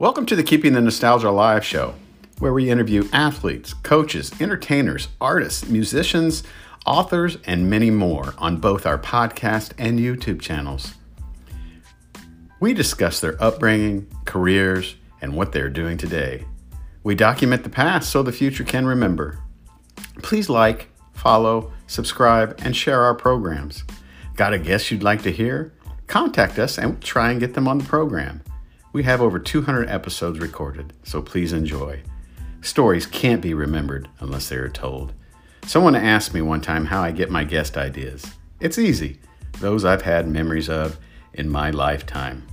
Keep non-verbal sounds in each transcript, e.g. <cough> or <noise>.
Welcome to the Keeping the Nostalgia Alive show, where we interview athletes, coaches, entertainers, artists, musicians, authors, and many more on both our podcast and YouTube channels. We discuss their upbringing, careers, and what they're doing today. We document the past so the future can remember. Please like, follow, subscribe, and share our programs. Got a guest you'd like to hear? Contact us and we'll try and get them on the program. We have over 200 episodes recorded, so please enjoy. Stories can't be remembered unless they are told. Someone asked me one time how I get my guest ideas. It's easy, those I've had memories of in my lifetime.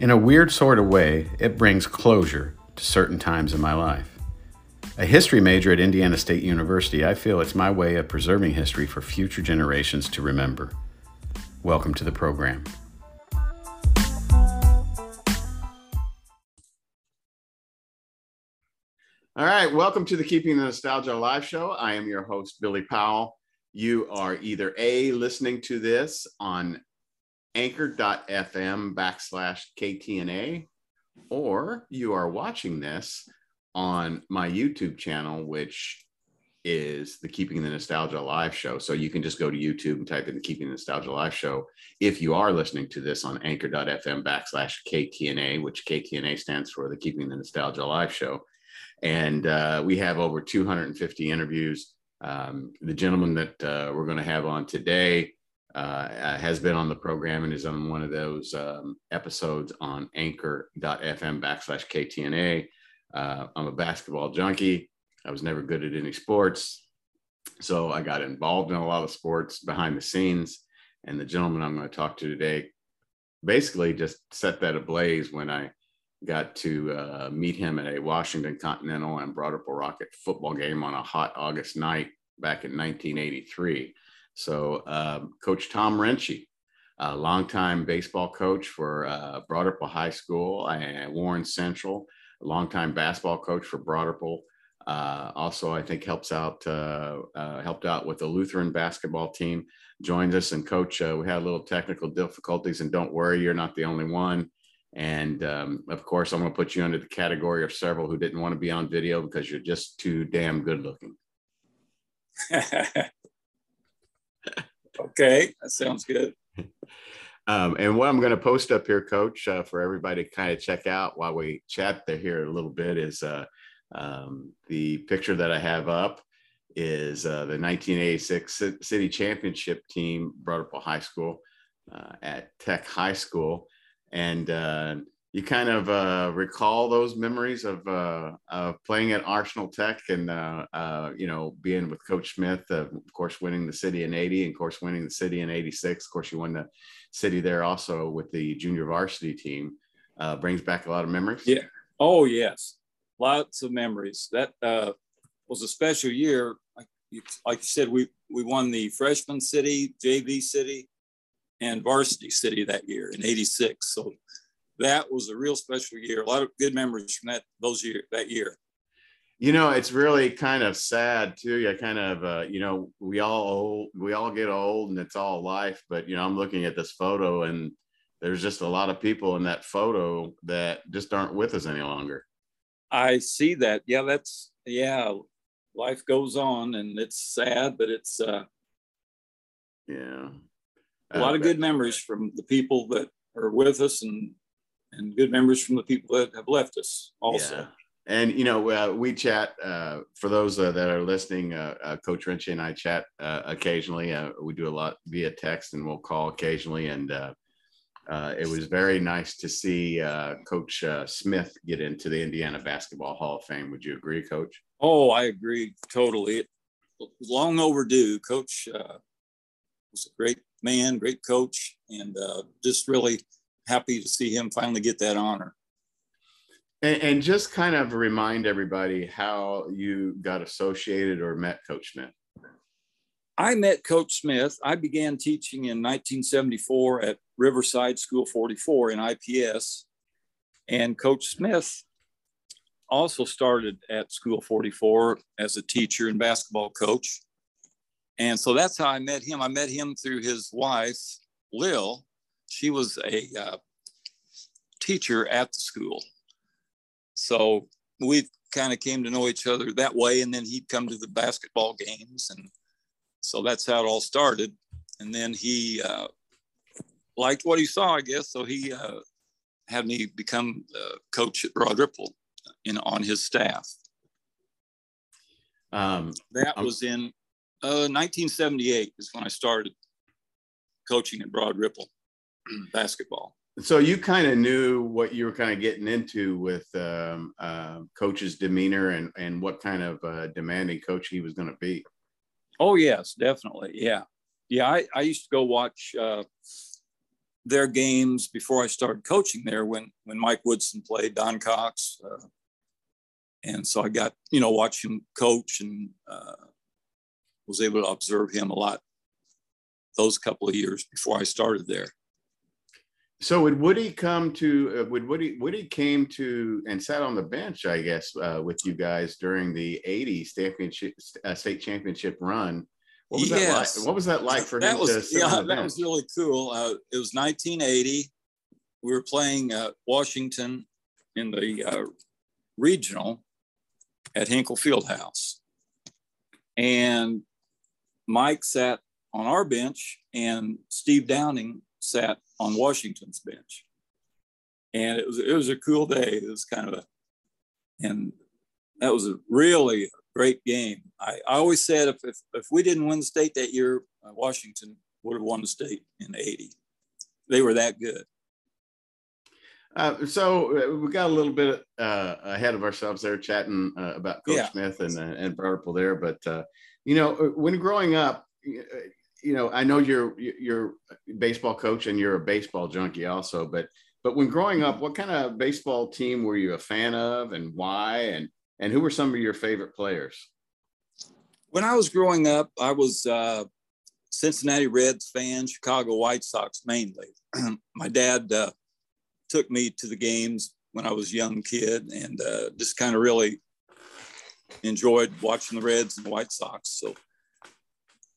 In a weird sort of way, it brings closure to certain times in my life. A history major at Indiana State University, I feel it's my way of preserving history for future generations to remember. Welcome to the program. All right, welcome to the Keeping the Nostalgia Alive show. I am your host, Billy Powell. You are either A, listening to this on anchor.fm backslash KTNA, or you are watching this on my YouTube channel, which is the Keeping the Nostalgia Alive show. So you can just go to YouTube and type in the Keeping the Nostalgia Alive show. If you are listening to this on anchor.fm backslash KTNA, which KTNA stands for the Keeping the Nostalgia Alive show and uh, we have over 250 interviews. Um, the gentleman that uh, we're going to have on today uh, has been on the program and is on one of those um, episodes on anchor.fm backslash KTNA. Uh, I'm a basketball junkie. I was never good at any sports. So I got involved in a lot of sports behind the scenes. And the gentleman I'm going to talk to today basically just set that ablaze when I got to uh, meet him at a Washington Continental and Broad Ripple Rocket football game on a hot August night back in 1983. So, um, Coach Tom Renchie, a longtime baseball coach for uh, Broad Ripple High School and Warren Central, a longtime basketball coach for Broad Ripple. Uh, also, I think helps out uh, uh, helped out with the Lutheran basketball team. Joins us and coach. Uh, we had a little technical difficulties, and don't worry, you're not the only one. And um, of course, I'm going to put you under the category of several who didn't want to be on video because you're just too damn good looking. <laughs> okay, that sounds good. Um, and what I'm going to post up here, Coach, uh, for everybody to kind of check out while we chat there here a little bit is uh, um, the picture that I have up is uh, the 1986 City Championship team, Ripple High School uh, at Tech High School and uh, you kind of uh, recall those memories of, uh, of playing at Arsenal Tech and uh, uh, you know being with Coach Smith, of course, winning the city in '80, and of course, winning the city in '86. Of course, you won the city there also with the junior varsity team. Uh, brings back a lot of memories. Yeah. Oh yes, lots of memories. That was a special year. Like you, like you said, we we won the freshman city, JV city, and varsity city that year in 86 so that was a real special year. A lot of good memories from that those year that year. You know it's really kind of sad too. I kind of uh, you know we all old, we all get old and it's all life but you know i'm looking at this photo and there's just a lot of people in that photo that just aren't with us any longer. I see that. Yeah that's yeah life goes on and it's sad but it's uh yeah a lot of good memories from the people that are with us and and good memories from the people that have left us also. Yeah. And you know, uh, we chat uh, for those uh, that are listening. Uh, uh, Coach Renchie and I chat uh, occasionally. we do a lot via text, and we'll call occasionally. And it was very nice to see Coach Smith get into the Indiana Basketball Hall of Fame. Would you agree, Coach? Oh, I agree totally. It long overdue. Coach was a great man, great coach, and uh, just really happy to see him finally get that honor. And, and, just kind of remind everybody how you got associated or met Coach Smith. I met Coach Smith. I began teaching in 1974 at Riverside School 44 in IPS. And Coach Smith also started at School 44 as a teacher and basketball coach. And so that's how I met him. I met him through his wife, Lil. She was a uh, teacher at the school. So we kind of came to know each other that way. And then he'd come to the basketball games. And so that's how it all started. And then he uh, liked what he saw, I guess. So he uh, had me become the coach at Broad Ripple in, on his staff. Um, that was in uh, 1978 is when I started coaching at Broad Ripple <clears throat> basketball. So you kind of knew what you were kind of getting into with um, uh, coach's demeanor and and what kind of uh, demanding coach he was going to be. Oh yes, definitely. Yeah, yeah. I, I used to go watch uh, their games before I started coaching there when when Mike Woodson played Don Cox, uh, and so I got you know watch him coach and uh, was able to observe him a lot those couple of years before I started there. So would Woody come to? Uh, would Woody Woody came to and sat on the bench, I guess, uh, with you guys during the '80s championship uh, state championship run. What was yes. that like? What was that like for that him? Was, yeah, that was really cool. Uh, it was 1980. We were playing Washington in the uh, regional at Hinkle Fieldhouse, and Mike sat on our bench, and Steve Downing sat on Washington's bench. And it was it was a cool day. It was kind of a and that was a really great game. I, I always said if, if, if we didn't win the state that year, uh, Washington would have won the state in 80. They were that good. Uh, so uh, we got a little bit uh, ahead of ourselves there, chatting uh, about Coach yeah. Smith and uh, and Purple there. But uh, you know, when growing up, you know, I know you're you're a baseball coach and you're a baseball junkie also, but but when growing up, what kind of baseball team were you a fan of and why and and who were some of your favorite players? When I was growing up, I was uh, Cincinnati Reds fan, Chicago White Sox mainly. <clears throat> My dad uh, took me to the games when I was a young kid and uh, just kind of really enjoyed watching the Reds and the White Sox. So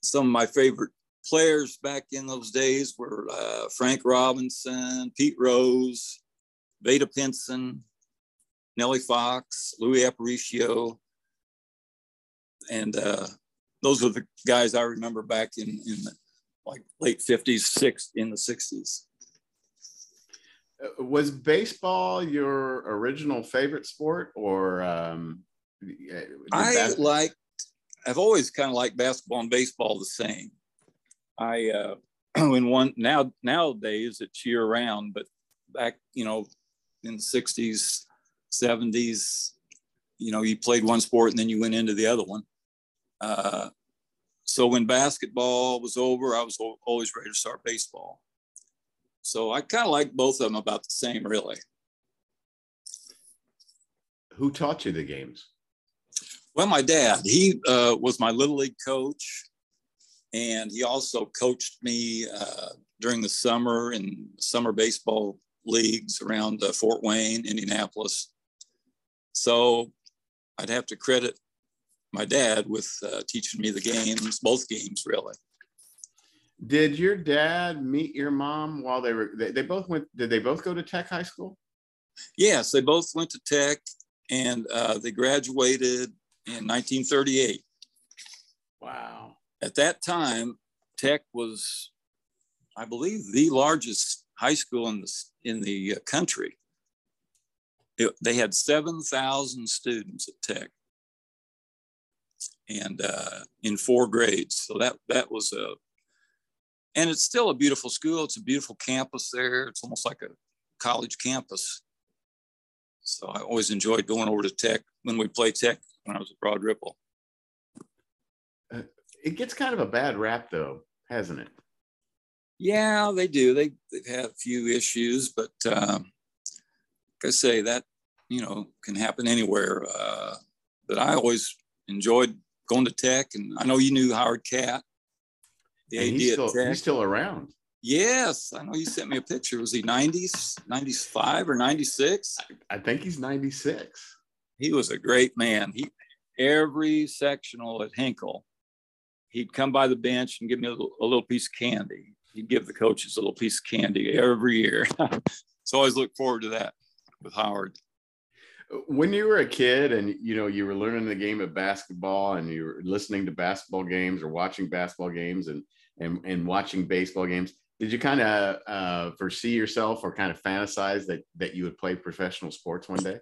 some of my favorite players back in those days were uh, Frank Robinson, Pete Rose, Vada Pinson, Nellie Fox, Luis Aparicio. And uh, those are the guys I remember back in, in the like late 50s, six in the 60s. Uh, was baseball your original favorite sport or um, I like I've always kind of liked basketball and baseball the same. I uh, <clears throat> in one now nowadays it's year round, but back you know in the '60s, '70s, you know you played one sport and then you went into the other one. Uh, so when basketball was over, I was always ready to start baseball. So I kind of like both of them about the same, really. Who taught you the games? Well, my dad, he uh, was my little league coach, and he also coached me uh, during the summer in summer baseball leagues around uh, Fort Wayne, Indianapolis. So I'd have to credit my dad with uh, teaching me the games, both games, really. Did your dad meet your mom while they were? They, they both went. Did they both go to Tech High School? Yes, they both went to Tech, and uh, they graduated in 1938. Wow. At that time, Tech was, I believe, the largest high school in the, in the uh, country. It, they had 7,000 students at Tech and uh, in four grades. So that, that was a, and it's still a beautiful school. It's a beautiful campus there. It's almost like a college campus. So I always enjoyed going over to Tech when we play Tech when I was at Broad Ripple. Uh, it gets kind of a bad rap, though, hasn't it? Yeah, they do. They they've had a few issues, but um, like I say, that you know can happen anywhere. Uh, but I always enjoyed going to Tech, and I know you knew Howard Cat. The and he's still, he's still around. Yes, I know you sent me a picture. Was he 90s, 95 or 96? I, I think he's 96 he was a great man. He every sectional at Hinkle, he'd come by the bench and give me a little, a little piece of candy. He'd give the coaches a little piece of candy every year. <laughs> so I always look forward to that with Howard. When you were a kid and you know you were learning the game of basketball and you were listening to basketball games or watching basketball games and and, and watching baseball games, did you kind of uh, foresee yourself or kind of fantasize that that you would play professional sports one day?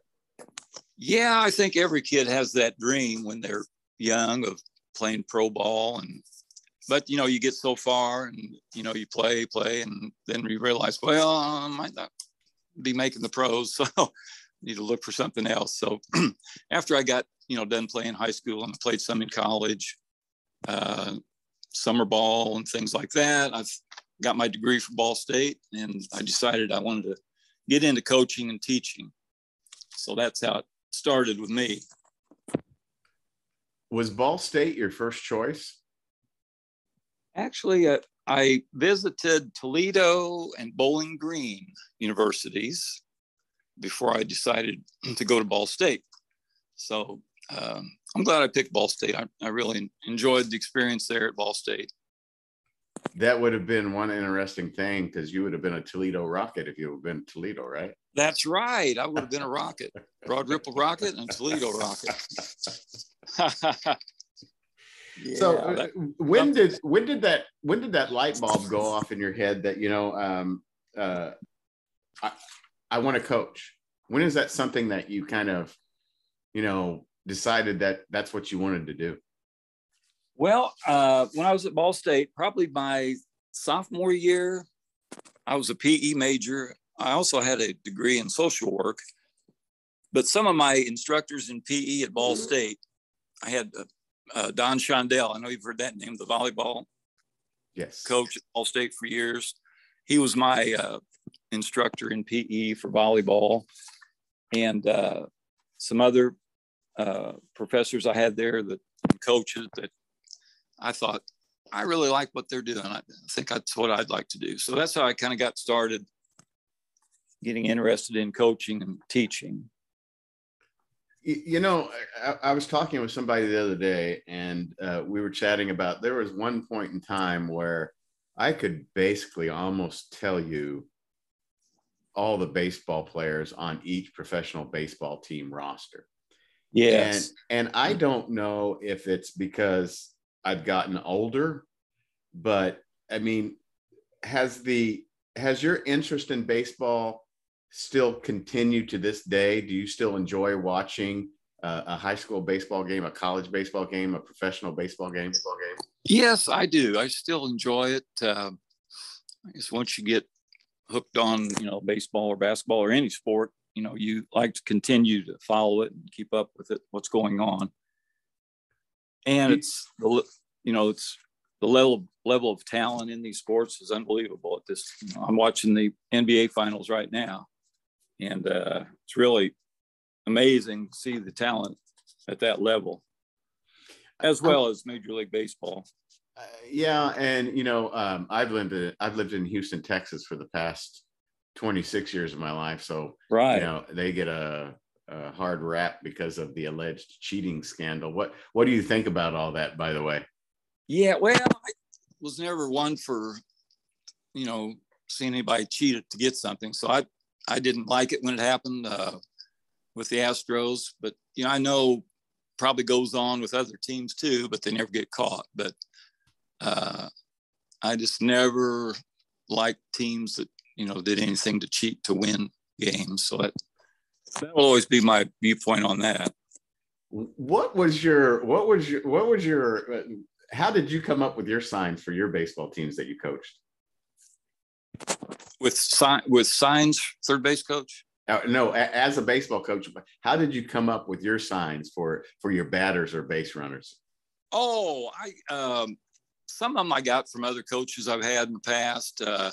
Yeah, I think every kid has that dream when they're young of playing pro ball and but you know you get so far and you know you play play and then you realize well i might not be making the pros <laughs> so need to look for something else. So <clears throat> after i got you know done playing high school and played some in college uh, summer ball and things like that i've got my degree from ball state and i decided i wanted to get into coaching and teaching. So that's how it started with me was ball state your first choice Actually, uh, I visited Toledo and Bowling Green universities before I decided to go to Ball State. So um, I'm glad I picked Ball State. I, I really enjoyed the experience there at Ball State. That would have been one interesting thing because you would have been a Toledo Rocket if you had been Toledo, right? That's right. I would have been a Rocket, Broad Ripple Rocket and Toledo Rocket. <laughs> so uh, when did when did that when did that light bulb go off in your head that you know um, uh, I, I want to coach? When is that something that you kind of you know decided that that's what you wanted to do? Well, uh, when I was at Ball State, probably my sophomore year, I was a PE major. I also had a degree in social work, but some of my instructors in PE at Ball State, I had uh, Don Shondell. I know you've heard that name, the volleyball yes. coach at Ball State for years. He was my uh, instructor in PE for volleyball, and uh, some other uh, professors I had there that coaches that I thought I really like what they're doing. I think that's what I'd like to do. So that's how I kind of got started getting interested in coaching and teaching you know I, I, was talking with somebody the other day and uh, we were chatting about there was one point in time where i could basically almost tell you all the baseball players on each professional baseball team roster yes and, and i don't know if it's because i've gotten older but i mean has the has your interest in baseball still continue to this day? Do you still enjoy watching uh, a high school baseball game, a college baseball game, a professional baseball game? Yes, I do. I still enjoy it. Uh, I guess once you get hooked on, you know, baseball or basketball or any sport, you know, you like to continue to follow it and keep up with it, what's going on. And it's the, you know, it's the level level of talent in these sports is unbelievable. At this, you know, I'm watching the NBA finals right now, and uh, it's really amazing to see the talent at that level, as well as Major League Baseball. Uh, yeah, and you know, um, I've lived in I've lived in Houston, Texas, for the past 26 years of my life. So, right, you know, they get a, hard rap because of the alleged cheating scandal. What What do you think about all that? By the way. Yeah, well, I was never one for, you know, seeing anybody cheat to get something. So I I didn't like it when it happened uh, with the Astros, but you know I know probably goes on with other teams too, but they never get caught. But uh, I just never liked teams that you know did anything to cheat to win games. So that that will always be my viewpoint on that. What was your what was your what was your how did you come up with your signs for your baseball teams that you coached? with sign with signs third base coach uh, no as a baseball coach how did you come up with your signs for for your batters or base runners oh i um some of them i got from other coaches i've had in the past uh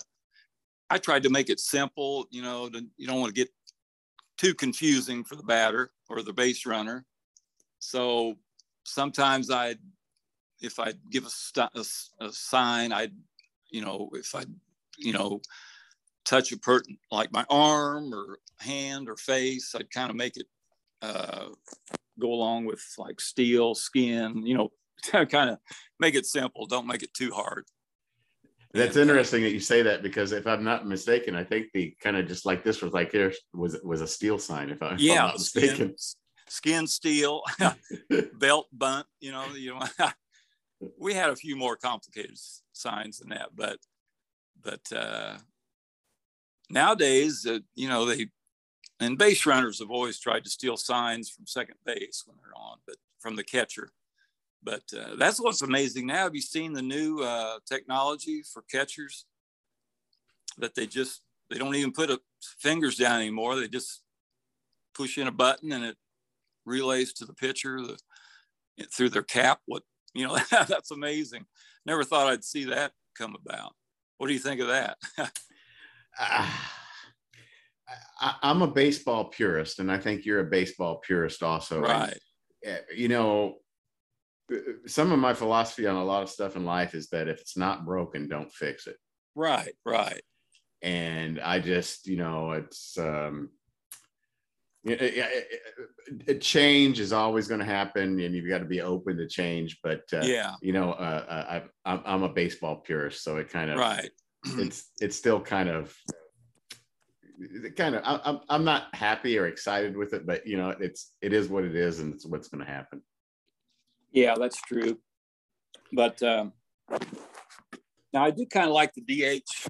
i tried to make it simple you know to, you don't want to get too confusing for the batter or the base runner so sometimes i'd if i give a, a, a sign i'd you know if i you know touch a person like my arm or hand or face. I'd kind of make it uh, go along with like steal, skin, you know, <laughs> kind of make it simple. Don't make it too hard. That's interesting that you say that because if I'm not mistaken, I think the kind of just like this was like here was was a steal sign. If, I, yeah, am not mistaken, skin, skin steal, <laughs> belt bunt. You know, you know, <laughs> we had a few more complicated signs than that, but but uh, nowadays, uh, you know, they and base runners have always tried to steal signs from second base when they're on, but from the catcher. But uh, that's what's amazing now. Have you seen the new uh, technology for catchers? That they just they don't even put a, fingers down anymore. They just push in a button and it relays to the pitcher the, through their cap. What you know, <laughs> that's amazing. Never thought I'd see that come about. What do you think of that? uh, <laughs> I, am a baseball purist, and I think you're a baseball purist also. Right. And, eh, you know, some of my philosophy on a lot of stuff in life is that if it's not broken, don't fix it. Right. Right. And I just, you know, it's um, a change is always going to happen and you've got to be open to change but uh, yeah you know uh, I, i'm a baseball purist so it kind of right <clears throat> it's it's still kind of kind of I'm, I'm not happy or excited with it but you know it's it is what it is and it's what's going to happen yeah that's true but um, now i do kind of like the dh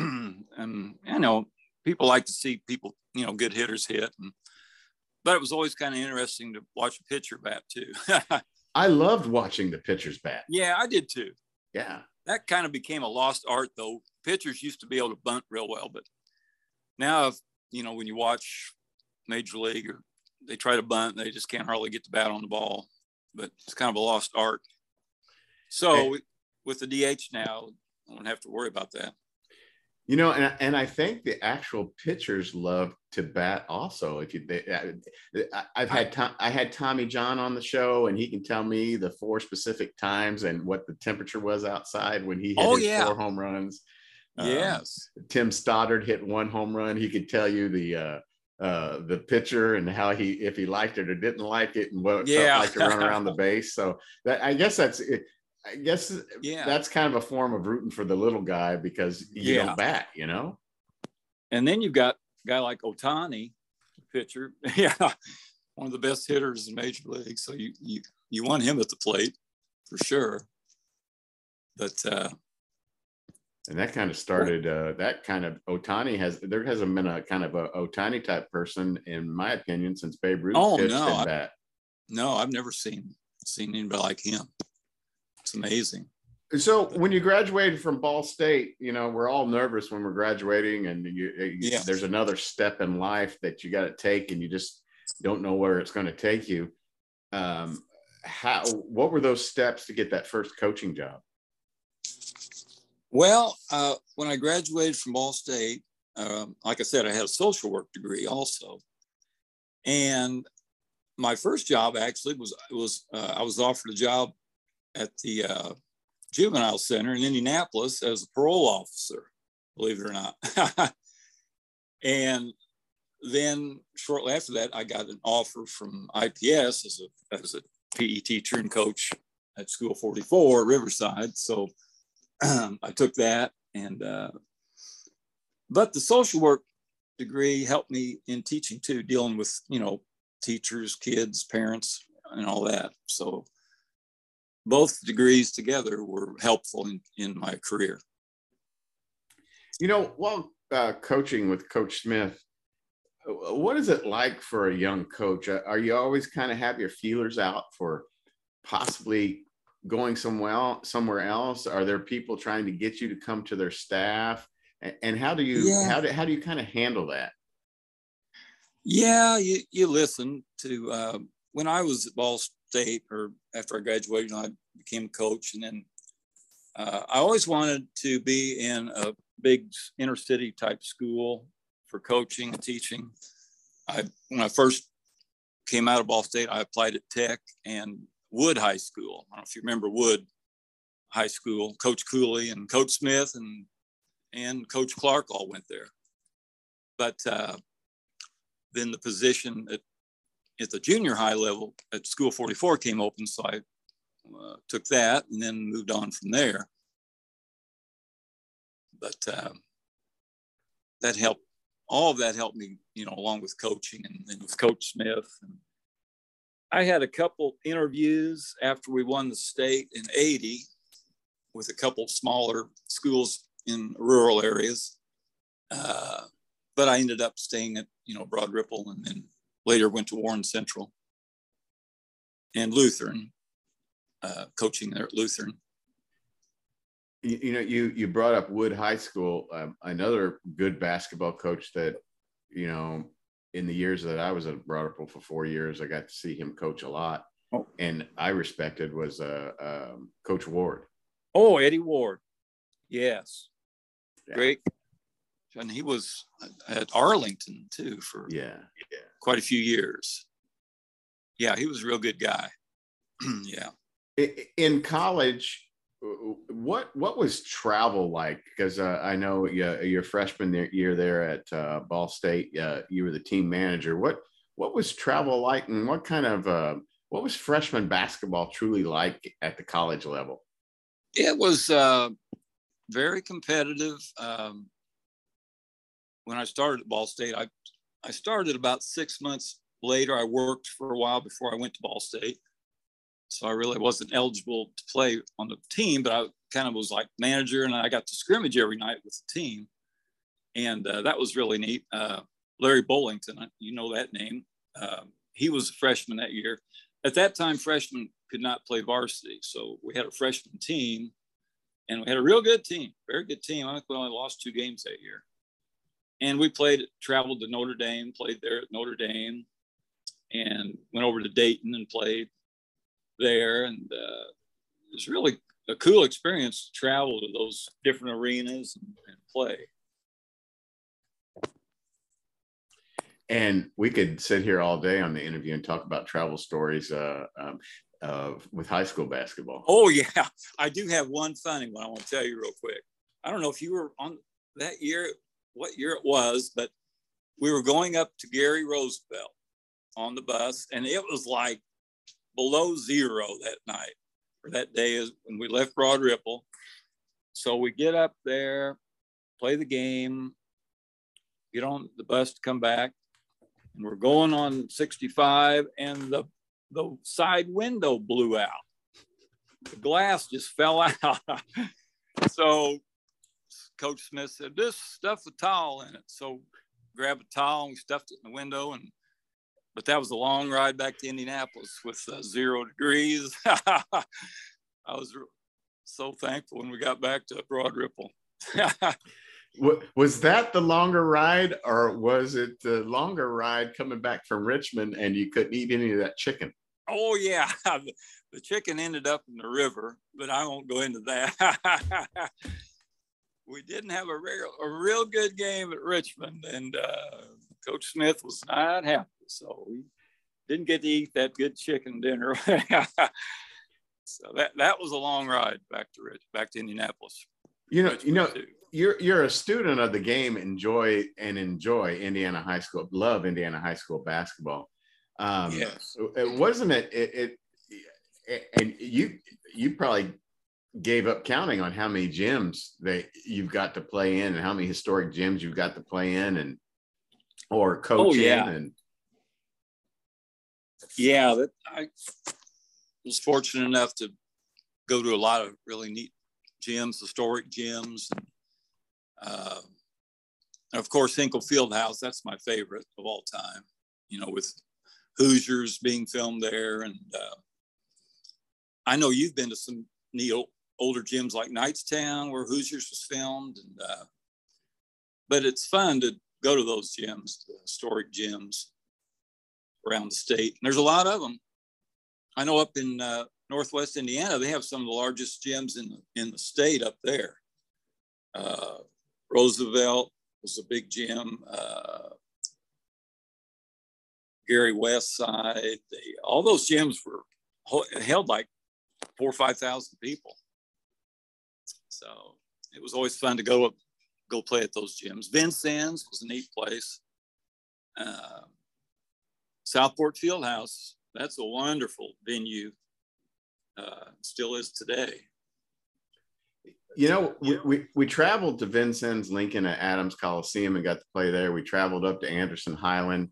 <clears throat> and I know people like to see people, you know, good hitters hit. And, but it was always kind of interesting to watch a pitcher bat too. <laughs> I loved watching the pitchers bat. Yeah, I did too. Yeah. That kind of became a lost art though. Pitchers used to be able to bunt real well, but now, you know, when you watch Major League or they try to bunt, they just can't hardly get the bat on the ball. But it's kind of a lost art. So hey. with the DH now, I don't have to worry about that. You know, and, and I think the actual pitchers love to bat also. If you, they, I, I've had Tom, I had Tommy John on the show, and he can tell me the four specific times and what the temperature was outside when he hit oh, his yeah. four home runs. Um, yes, um, Tim Stoddard hit one home run. He could tell you the uh, uh, the pitcher and how he if he liked it or didn't like it and what it yeah. felt like to run around the base. So that I guess that's it. I guess yeah. that's kind of a form of rooting for the little guy because you yeah. don't bat, you know. And then you've got a guy like Ohtani, pitcher, <laughs> yeah, one of the best hitters in Major League. So you you you want him at the plate for sure. But uh, and that kind of started uh, that kind of Ohtani has there hasn't been a kind of a Ohtani type person in my opinion since Babe Ruth oh, pitched no, I, No, I've never seen seen anybody like him. It's amazing. So when you graduated from Ball State, you know we're all nervous when we're graduating, and you, you yeah. there's another step in life that you got to take, and you just don't know where it's going to take you. Um, how? What were those steps to get that first coaching job? Well, uh, when I graduated from Ball State, um, like I said, I had a social work degree also, and my first job actually was was uh, I was offered a job at the uh, juvenile center in Indianapolis as a parole officer, believe it or not. <laughs> and then shortly after that, I got an offer from IPS as a, as a PE teacher and coach at School 44 Riverside. So <clears throat> I took that and, uh, but the social work degree helped me in teaching too, dealing with, you know, teachers, kids, parents, and all that. So both degrees together were helpful in, in my career. You know, while uh, coaching with Coach Smith, what is it like for a young coach? Uh, are you always kind of have your feelers out for possibly going somewhere somewhere else? Are there people trying to get you to come to their staff? And how do you yeah. how do how do you kind of handle that? Yeah, you you listen to uh, when I was at Ball State or after I graduated, I became a coach. And then uh, I always wanted to be in a big inner city type school for coaching and teaching. I, when I first came out of Ball State, I applied at Tech and Wood High School. I don't know if you remember Wood High School. Coach Cooley and Coach Smith and and Coach Clark all went there. But uh, then the position at at the junior high level at School 44 came open, so I uh, took that and then moved on from there. But uh, that helped. All of that helped me, you know, along with coaching and, and with Coach Smith. And I had a couple interviews after we won the state in '80 with a couple smaller schools in rural areas. Uh, but I ended up staying at, you know, Broad Ripple and then later went to Warren Central and Lutheran, uh, coaching there at Lutheran. You, you, know, you you brought up Wood High School, um, another good basketball coach that, you know, in the years that I was at Broad Ripple for four years, I got to see him coach a lot, oh. and I respected was uh, um, Coach Ward. Oh, Eddie Ward, yes, yeah. great. And he was at Arlington too for yeah, yeah. quite a few years yeah, he was a real good guy. <clears throat> yeah. In college, what what was travel like? Because uh, I know your freshman year there at uh, Ball State, uh, you were the team manager. What what was travel like, and what kind of uh, what was freshman basketball truly like at the college level? It was uh, very competitive. Um, when I started at Ball State, I I started about six months later, I worked for a while before I went to Ball State. So I really wasn't eligible to play on the team, but I kind of was like manager and I got to scrimmage every night with the team. And uh, that was really neat. Uh, Larry Bullington, you know that name. Uh, he was a freshman that year. At that time, freshmen could not play varsity. So we had a freshman team and we had a real good team, very good team. I think we only lost two games that year. And we played, traveled to Notre Dame, played there at Notre Dame and went over to Dayton and played there. And uh, it was really a cool experience to travel to those different arenas and, and play. And we could sit here all day on the interview and talk about travel stories uh, um, uh, with high school basketball. Oh <laughs> yeah, I do have one funny one I want to tell you real quick. I don't know if you were on that year, what year it was, but we were going up to Gary Roosevelt on the bus, and it was like below zero that night or that day is when we left Broad Ripple. So we get up there, play the game, get on the bus to come back, and we're going on 65, and the the side window blew out. The glass just <laughs> fell out. so Coach Smith said, "This stuff a towel in it." So grab a towel and we stuffed it in the window and but that was a long ride back to Indianapolis with uh, zero degrees. <laughs> I was so thankful when we got back to Broad Ripple. <laughs> was that the longer ride, or was it the longer ride coming back from Richmond and you couldn't eat any of that chicken? Oh yeah, <laughs> the chicken ended up in the river, but I won't go into that. we didn't have a real a real good game at Richmond, and uh, Coach Smith was not happy. So we didn't get to eat that good chicken dinner. <laughs> so that, that was a long ride back to Rich, back to Indianapolis. You know, you know, you're you're a student of the game, enjoy and enjoy Indiana high school, love Indiana high school basketball. Um, yes. It wasn't it, it, it and you you probably gave up counting on how many gyms that you've got to play in and how many historic gyms you've got to play in and or coach oh, yeah. and yeah, that I was fortunate enough to go to a lot of really neat gyms, historic gyms. And, uh, and of course, Hinkle Fieldhouse, that's my favorite of all time, you know, with Hoosiers being filmed there. And uh, I know you've been to some neat older gyms like Knightstown where Hoosiers was filmed. And, uh, but it's fun to go to those gyms, the historic gyms around the state. And there's a lot of them. I know up in uh, Northwest Indiana, they have some of the largest gyms in the, in the state up there. Uh, Roosevelt was a big gym. Uh, Gary West Side, they, all those gyms were held like four or 5,000 people. So it was always fun to go up, go play at those gyms. Vincennes was a neat place. Uh, Southport Fieldhouse, that's a wonderful venue. uh, still is today. You know, we, we, we traveled to Vincennes Lincoln at Adams Coliseum and got to play there. We traveled up to Anderson Highland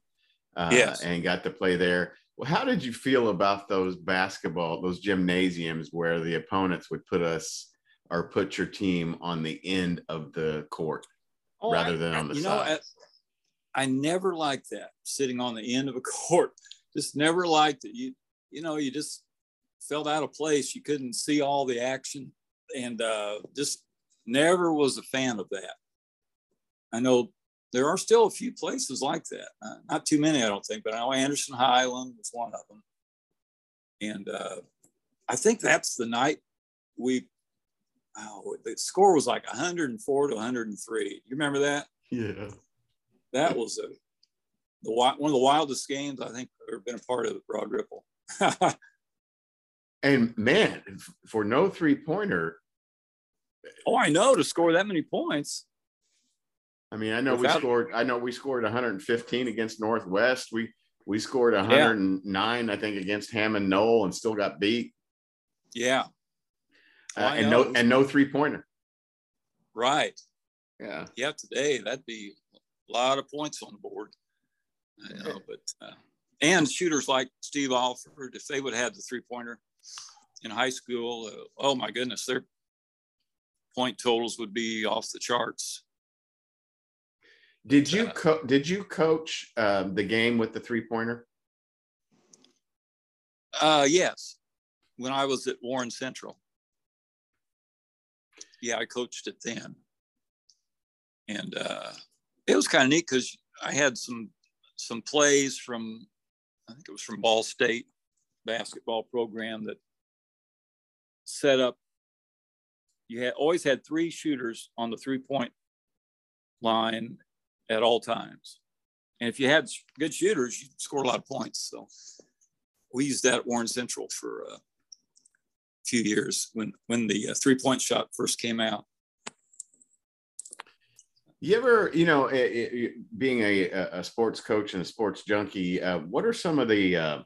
uh, yes. and got to play there. Well, how did you feel about those basketball, those gymnasiums where the opponents would put us or put your team on the end of the court oh, rather I, than on the you side? Know, I, I never liked that sitting on the end of a <laughs> court. Just never liked it. You you know, you just felt out of place. You couldn't see all the action, and uh, just never was a fan of that. I know there are still a few places like that. Uh, not too many, I don't think, but I know Anderson Highland was one of them. And uh, I think that's the night we, oh, the score was like 104 to 103. You remember that? Yeah. That was a, the one of the wildest games I think I've ever been a part of Broad Ripple. <laughs> and man, for no three pointer. Oh, I know to score that many points. I mean, I know Without, we scored. I know we scored 115 against Northwest. We we scored 109, yeah. I think, against Hammond Noll, and still got beat. Yeah, uh, and no and no three pointer. Right. Yeah. Yeah. Today that'd be a lot of points on the board. I know, but uh, and shooters like Steve Alford, if they would have had the three pointer in high school, uh, oh my goodness, their point totals would be off the charts. Did you co- did you coach um, the game with the three pointer? Uh, yes, when I was at Warren Central. Yeah, I coached it then, and uh, it was kind of neat because I had some some plays from I think it was from Ball State basketball program that set up. You had always had three shooters on the three point line at all times. And if you had good shooters, you scored a lot of points. So we used that at Warren Central for a few years when when the uh, three point shot first came out. You ever, you know, it, it, being a, a sports coach and a sports junkie, uh, what are some of the uh,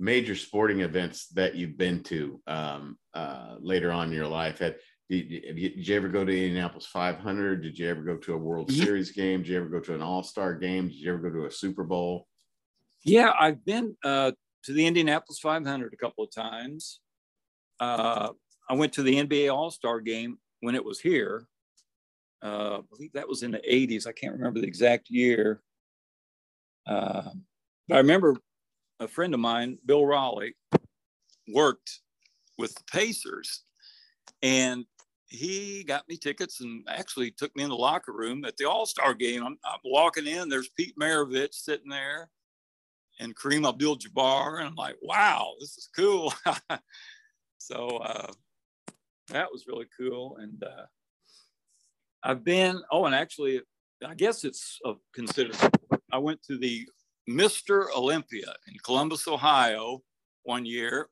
major sporting events that you've been to um, uh, later on in your life? Had did you, did you, ever go to Indianapolis 500? Did you ever go to a World. Series game? Did you ever go to an All Star game? Did you ever go to a Super Bowl? Yeah, I've been uh, to the Indianapolis 500 a couple of times. Uh, I went to the NBA All Star game when it was here. Uh, I believe that was in the 80s. I can't remember the exact year. Uh, but I remember a friend of mine, Bill Raleigh, worked with the Pacers. And he got me tickets and actually took me in the locker room at the All Star game. I'm, I'm, walking in, there's Pete Maravich sitting there and Kareem Abdul Jabbar. And I'm like, wow, this is cool. <laughs> so uh, that was really cool. And uh, I've been, oh, and actually, I guess it's considered, I went to the Mr. Olympia in Columbus, Ohio one year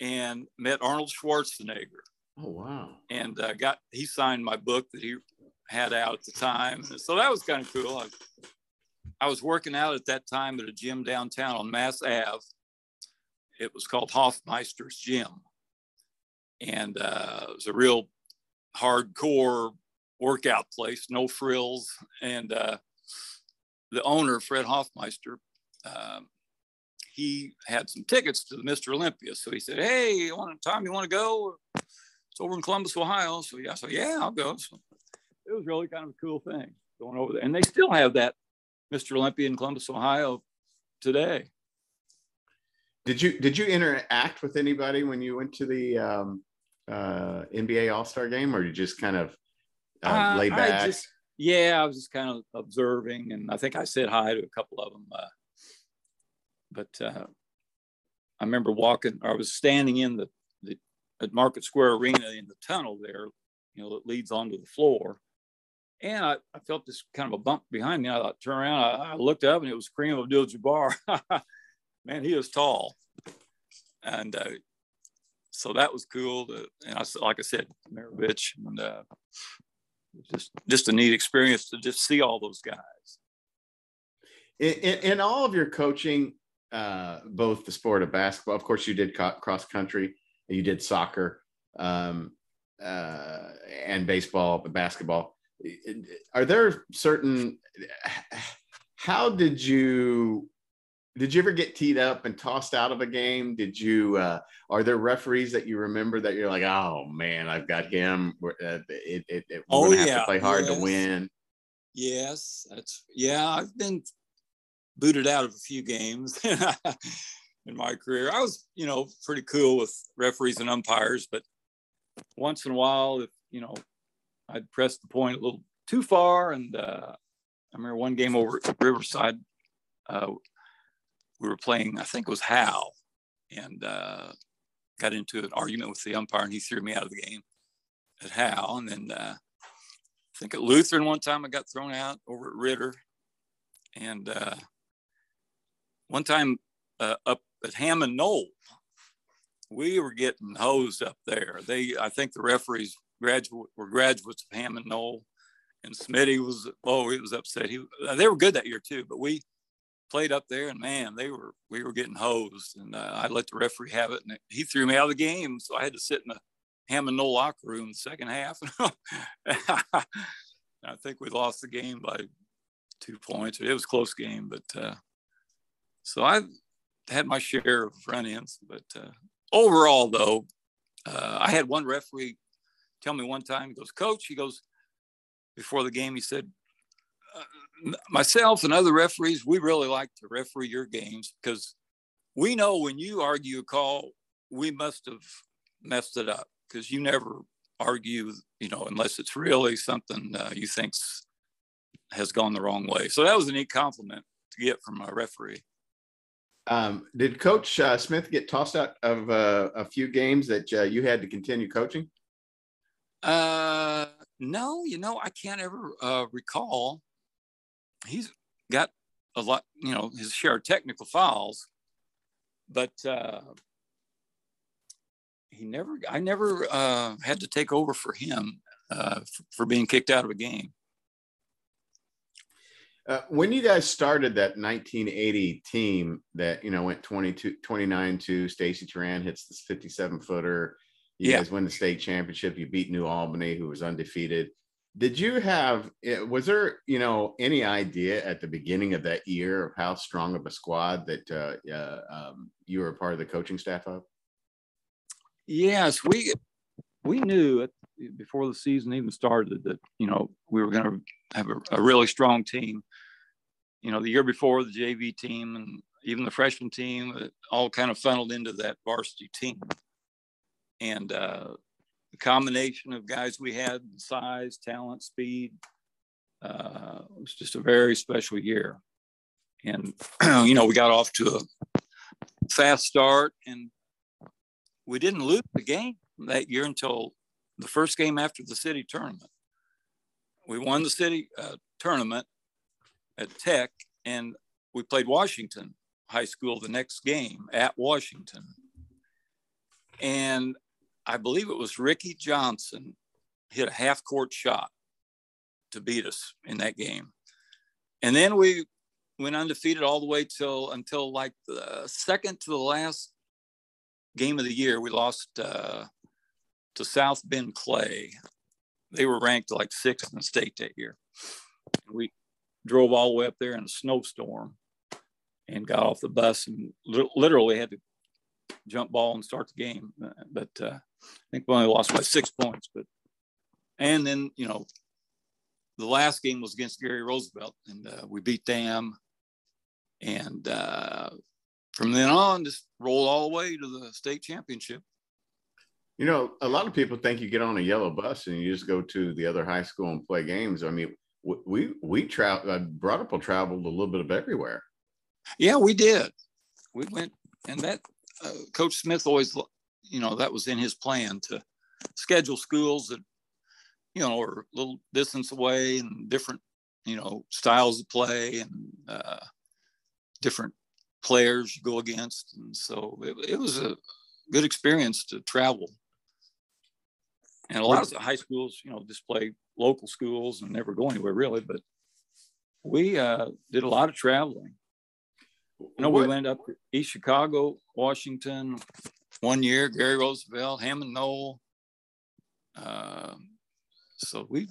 and met Arnold Schwarzenegger Oh wow! And uh, got he signed my book that he had out at the time, so that was kind of cool. I, I was working out at that time at a gym downtown on Mass Ave. It was called Hoffmeister's Gym, and uh, it was a real hardcore workout place, no frills. And uh, the owner, Fred Hoffmeister, um, he had some tickets to the Mr. Olympia. So he said, Hey, you want Tom, you want to go? it's over in Columbus, Ohio. So yeah, so yeah, I'll go. So it was really kind of a cool thing going over there. And they still have that Mr. Olympia in Columbus, Ohio today. Did you did you interact with anybody when you went to the um, uh, NBA All Star game, or you just kind of uh, uh, lay back? Just, yeah, I was just kind of observing, and I think I said hi to a couple of them. Uh, but uh, I remember walking, I was standing in the at Market Square Arena in the tunnel there, you know, that leads onto the floor. And I, I felt this kind of a bump behind me. I thought, turn around. I, I looked up and it was Kareem Abdul Jabbar. <laughs> Man, he was tall. And uh, so that was cool. To, and I, like I said, Maravich, and uh, just, just a neat experience to just see all those guys. In, in, in all of your coaching, uh, both the sport of basketball, of course, you did cross country you did soccer um, uh, and baseball, basketball. Are there certain? How did you? Did you ever get teed up and tossed out of a game? Did you? Uh, are there referees that you remember that you're like, oh man, I've got him. Uh, it, it, it, oh yeah, have to play hard yes. to win. Yes, that's yeah. I've been booted out of a few games <laughs> in my career. I was, you know, pretty cool with referees and umpires, but once in a while, if you know, I'd press the point a little too far. And uh, I remember one game over at Riverside, uh, we were playing, I think it was Hal, and uh, got into an argument with the umpire, and he threw me out of the game at Hal. And then uh, I think at Lutheran one time I got thrown out over at Ritter, and uh, one time uh, up at Hammond Noll, we were getting hosed up there. They, I think the referees graduate were graduates of Hammond Noll, and Smitty was oh he was upset. He they were good that year too, but we played up there, and man, they were we were getting hosed, and uh, I let the referee have it, and he threw me out of the game, so I had to sit in the Hammond Noll locker room the second half. <laughs> I think we lost the game by two points. It was a close game, but uh, so I had my share of run-ins, but uh, overall, though, uh, I had one referee tell me one time, he goes, Coach, he goes, before the game, he said, uh, myself and other referees, we really like to referee your games because we know when you argue a call, we must have messed it up because you never argue, you know, unless it's really something uh, you think has gone the wrong way. So that was a neat compliment to get from a referee. Um, did Coach uh, Smith get tossed out of uh, a few games that uh, you had to continue coaching? Uh, no, you know, I can't ever uh, recall. He's got a lot, you know, his share of technical fouls, but uh, he never, I never uh, had to take over for him uh, for, for being kicked out of a game. Uh, when you guys started that 1980 team that you know went 22 29 to Stacy Toran hits this 57 footer you yeah. guys win the state championship you beat New Albany who was undefeated did you have eh, was there you know any idea at the beginning of that year of how strong of a squad that uh, uh, um, you were a part of the coaching staff of yes we we knew before the season even started that you know we were going to have a, a, really strong team you know, the year before the JV team and even the freshman team all kind of funneled into that varsity team. And uh, combination of guys we had, size, talent, speed, uh, it was just a very special year. And, <clears throat> you know, we got off to a fast start and we didn't lose the game that year until the first game after the city tournament. We won the city uh, tournament at Tech, and we played Washington High School the next game at Washington. And I believe it was Ricky Johnson hit a half court shot to beat us in that game. And then we went undefeated all the way till until like the second to the last game of the year. We lost uh, to South Bend Clay. They were ranked like sixth in the state that year. We drove all the way up there in a snowstorm and got off the bus and literally had to jump ball and start the game. Uh, but uh, I think we only lost by six points. But and then you know the last game was against Gary Roosevelt and uh, we beat them. And uh, from then on, just rolled all the way to the state championship. You know, a lot of people think you get on a yellow bus and you just go to the other high school and play games. I mean, we we traveled. Uh, Broad traveled a little bit of everywhere. Yeah, we did. We went, and that uh, Coach Smith always, you know, that was in his plan to schedule schools that, you know, are a little distance away and different, you know, styles of play and uh, different players you go against, and so it, it was a good experience to travel. And a lot of the high schools, you know, just play local schools and never go anywhere really. But we uh, did a lot of traveling. You know, what? we went up to East Chicago, Washington, one year, Gary Roosevelt, Hammond Noll. Uh, so we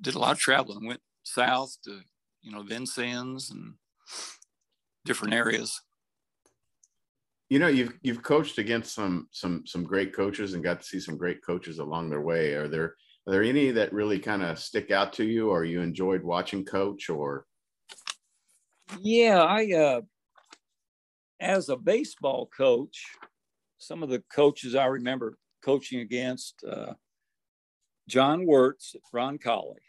did a lot of traveling. Went south to you know Vincennes and different areas. You know, you've you've coached against some some some great coaches and got to see some great coaches along their way. Are there are there any that really kind of stick out to you, or you enjoyed watching coach, or? Yeah, I uh, as a baseball coach, some of the coaches I remember coaching against uh, John Wirtz at Roncalli.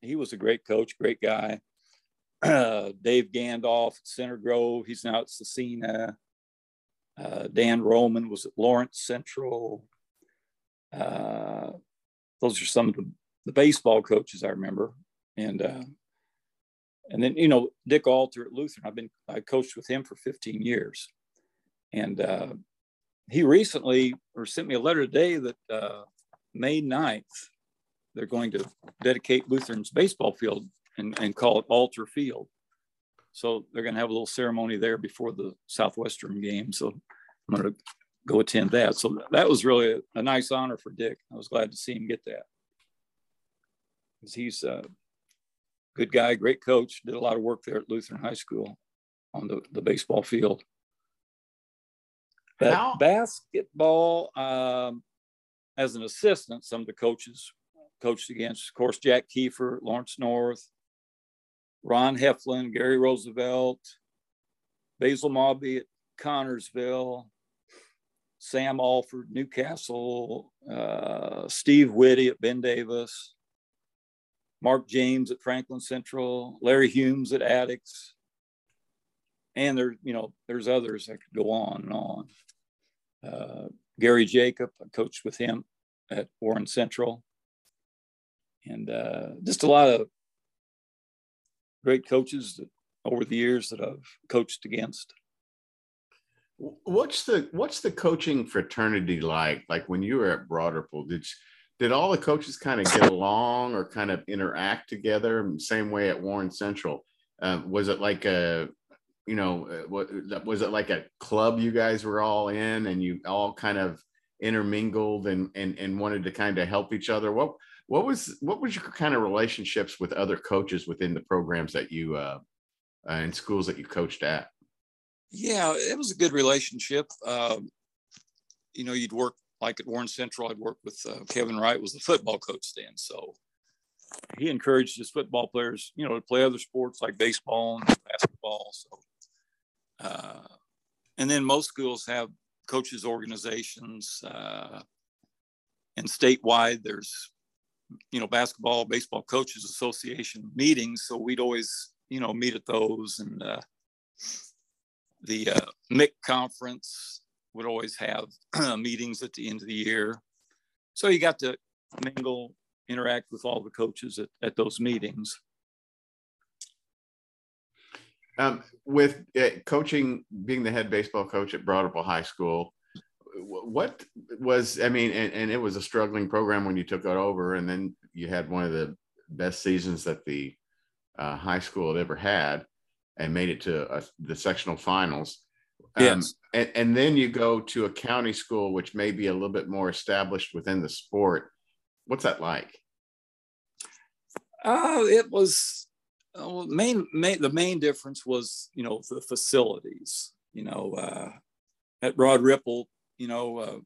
He was a great coach, great guy. Uh, Dave Gandolf at Center Grove. He's now at Scecina. Uh, Dan Roman was at Lawrence Central. Uh, those are some of the, the, baseball coaches I remember. And uh, and then you know Dick Alter at Lutheran. I've been I coached with him for 15 years, and uh, he recently or sent me a letter today that uh, May 9th they're going to dedicate Lutheran's baseball field and, and call it Alter Field. So they're going to have a little ceremony there before the Southwestern game. So I'm going to go attend that. So that was really a, a nice honor for Dick. I was glad to see him get that because he's a good guy, great coach. Did a lot of work there at Lutheran High School on the, the baseball field. But How? basketball, um, as an assistant, some of the coaches coached against, of course, Jack Keefer, Lawrence North, Ron Heflin, Gary Roosevelt, Basil Mawby at Connersville, Sam Alford, Newcastle, uh, Steve Witty at Ben Davis, Mark James at Franklin Central, Larry Humes at Attucks, and there, you know, there's others that could go on and on. Uh, Gary Jacob, I coached with him at Warren Central, and uh, just a lot of great coaches that, over the years that I've coached against. What's the what's the coaching fraternity like? Like when you were at Ripple, did you, did all the coaches kind of get along or kind of interact together? Same way at Warren Central. Uh, was it like a you know, uh, what was it like a club you guys were all in and you all kind of intermingled and and and wanted to kind of help each other? What what was what was your kind of relationships with other coaches within the programs that you uh, uh in schools that you coached at? Yeah, it was a good relationship. Um, you know, you'd work like at Warren Central. I'd work with uh, Kevin Wright was the football coach then, so he encouraged his football players, you know, to play other sports like baseball and basketball. So uh, and then most schools have coaches organizations uh, and statewide there's you know basketball baseball coaches association meetings so we'd always you know meet at those and uh, the uh, MIC conference would always have <clears throat> meetings at the end of the year so you got to mingle interact with all the coaches at, at those meetings um, with uh, coaching, being the head baseball coach at Broad Ripple High School, what was I mean, and, and, it was a struggling program when you took it over, and then you had one of the best seasons that the uh, high school had ever had, and made it to uh, the sectional finals. Um, yes. And, and then you go to a county school, which may be a little bit more established within the sport. What's that like? Oh, it was well, main, main the main difference was you know the facilities. You know, uh, at Broad Ripple, you know, uh,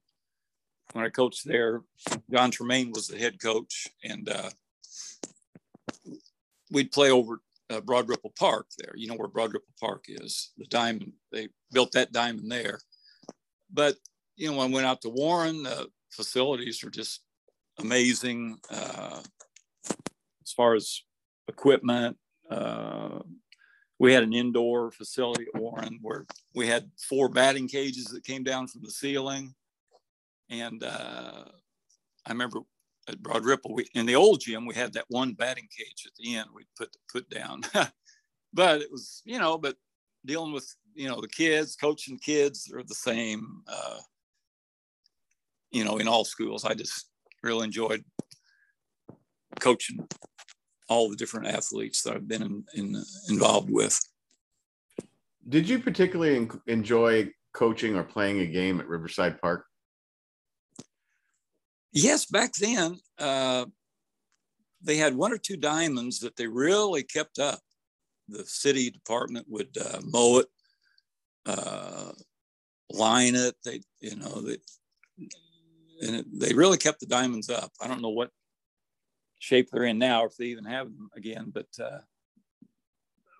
when I coached there, John Tremaine was the head coach, and uh, we'd play over uh, Broad Ripple Park there. You know where Broad Ripple Park is, the diamond. They built that diamond there. But you know, when I went out to Warren, the facilities are just amazing uh, as far as equipment, uh, we had an indoor facility at Warren where we had four batting cages that came down from the ceiling. And uh, I remember at Broad Ripple, we, in the old gym, we had that one batting cage at the end we'd put put down. <laughs> but it was, you know, but dealing with, you know, the kids, coaching kids are the same, uh, you know, in all schools. I just really enjoyed coaching all the different athletes that I've been in, in, involved with. Did you particularly enjoy coaching or playing a game at Riverside Park? Yes, back then uh, they had one or two diamonds that they really kept up. The city department would uh, mow it, uh, line it. They, you know, they, and it, they really kept the diamonds up. I don't know what shape they're in now, if they even have them again. But uh,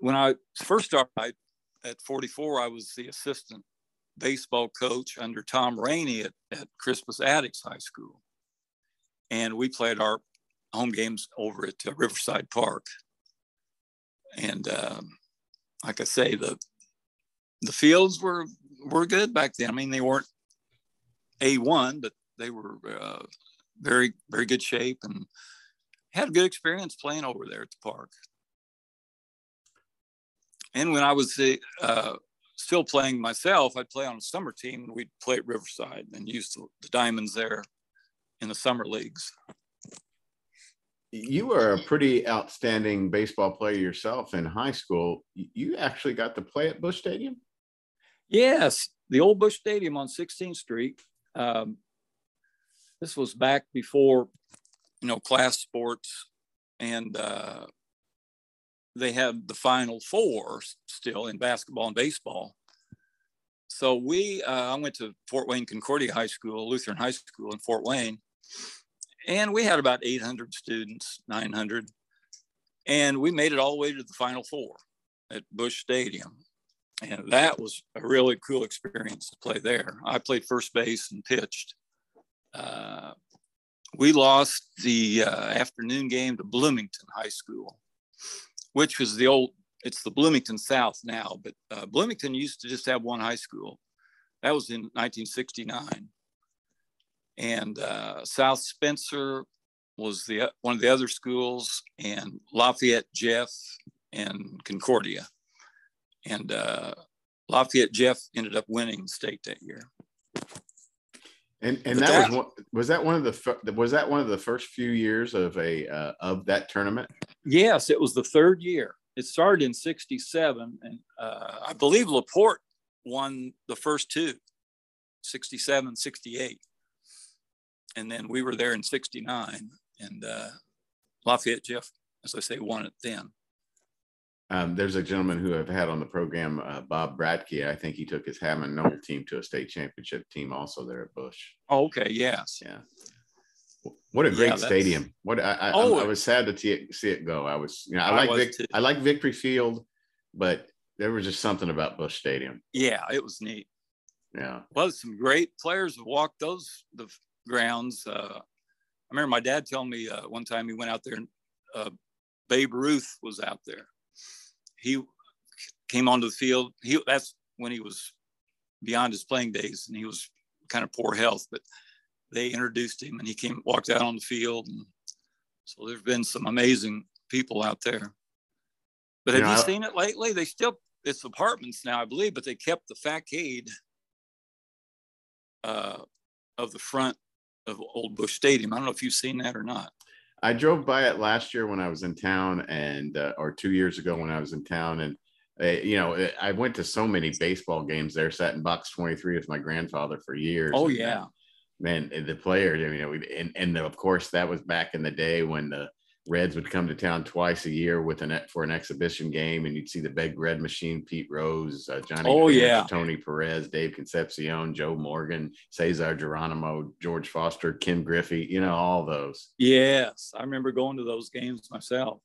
when I first started I, at 44, I was the assistant baseball coach under Tom Rainey at, at Crispus Attucks High School. And we played our home games over at uh, Riverside Park. And um, like I say, the the fields were were good back then. I mean, they weren't a one, but they were uh, very very good shape and had a good experience playing over there at the park. And when I was uh, still playing myself, I'd play on a summer team we'd play at Riverside and use the, the diamonds there in the summer leagues. You were a pretty outstanding baseball player yourself in high school. You actually got to play at Bush Stadium? Yes, the old Bush Stadium on 16th Street. Um, this was back before, you know, class sports, and uh, they had the Final Four still in basketball and baseball. So we, uh, I went to Fort Wayne Concordia High School, Lutheran High School in Fort Wayne, and we had about 800 students, 900, and we made it all the way to the Final Four at Bush Stadium. And that was a really cool experience to play there. I played first base and pitched. Uh, we lost the uh, afternoon game to Bloomington High School, which was the old, it's the Bloomington South now, but uh, Bloomington used to just have one high school. That was in 1969. And uh, South Spencer was the one of the other schools, and Lafayette Jeff and Concordia. And uh, Lafayette Jeff ended up winning state that year. And and that, that, was one, was that one of the was that one of the first few years of a uh, of that tournament? Yes, it was the third year. It started in '67, and uh, I believe Laporte won the first two, 67, 68. And then we were there in 69, and uh, Lafayette Jeff, as I say, won it then. Um, there's a gentleman who I've had on the program, uh, Bob Bradkey. I think he took his Hammond Noll team to a state championship team also there at Bush. Oh, okay. Yes. Yeah. What a great yeah, stadium! What I, I, oh, I, was sad to see it, see it go. I was, you know, I, I like Vic, I like Victory Field, but there was just something about Bush Stadium. Yeah, it was neat. Yeah, well, some great players walked those the grounds. Uh, I remember my dad telling me uh, one time he went out there and uh, Babe Ruth was out there he came onto the field. He that's when he was beyond his playing days, and he was kind of poor health. But they introduced him, and he came walked out on the field. And so there's been some amazing people out there. But have you, you seen it lately? They still it's apartments now, I believe, but they kept the facade uh, of the front of Old Bush Stadium. I don't know if you've seen that or not. I drove by it last year when I was in town, and uh, or two years ago when I was in town, and uh, you know I went to so many baseball games there. Sat in box twenty three with my grandfather for years. Oh yeah, man, the players. You know, and and of course that was back in the day when the Reds would come to town twice a year with an for an exhibition game, and you'd see the big red machine, Pete Rose, uh, Johnny, oh yeah, Tony Perez, Dave Concepcion, Joe Morgan, Cesar Geronimo, George Foster, Ken Griffey, you know all those. Yes, I remember going to those games myself.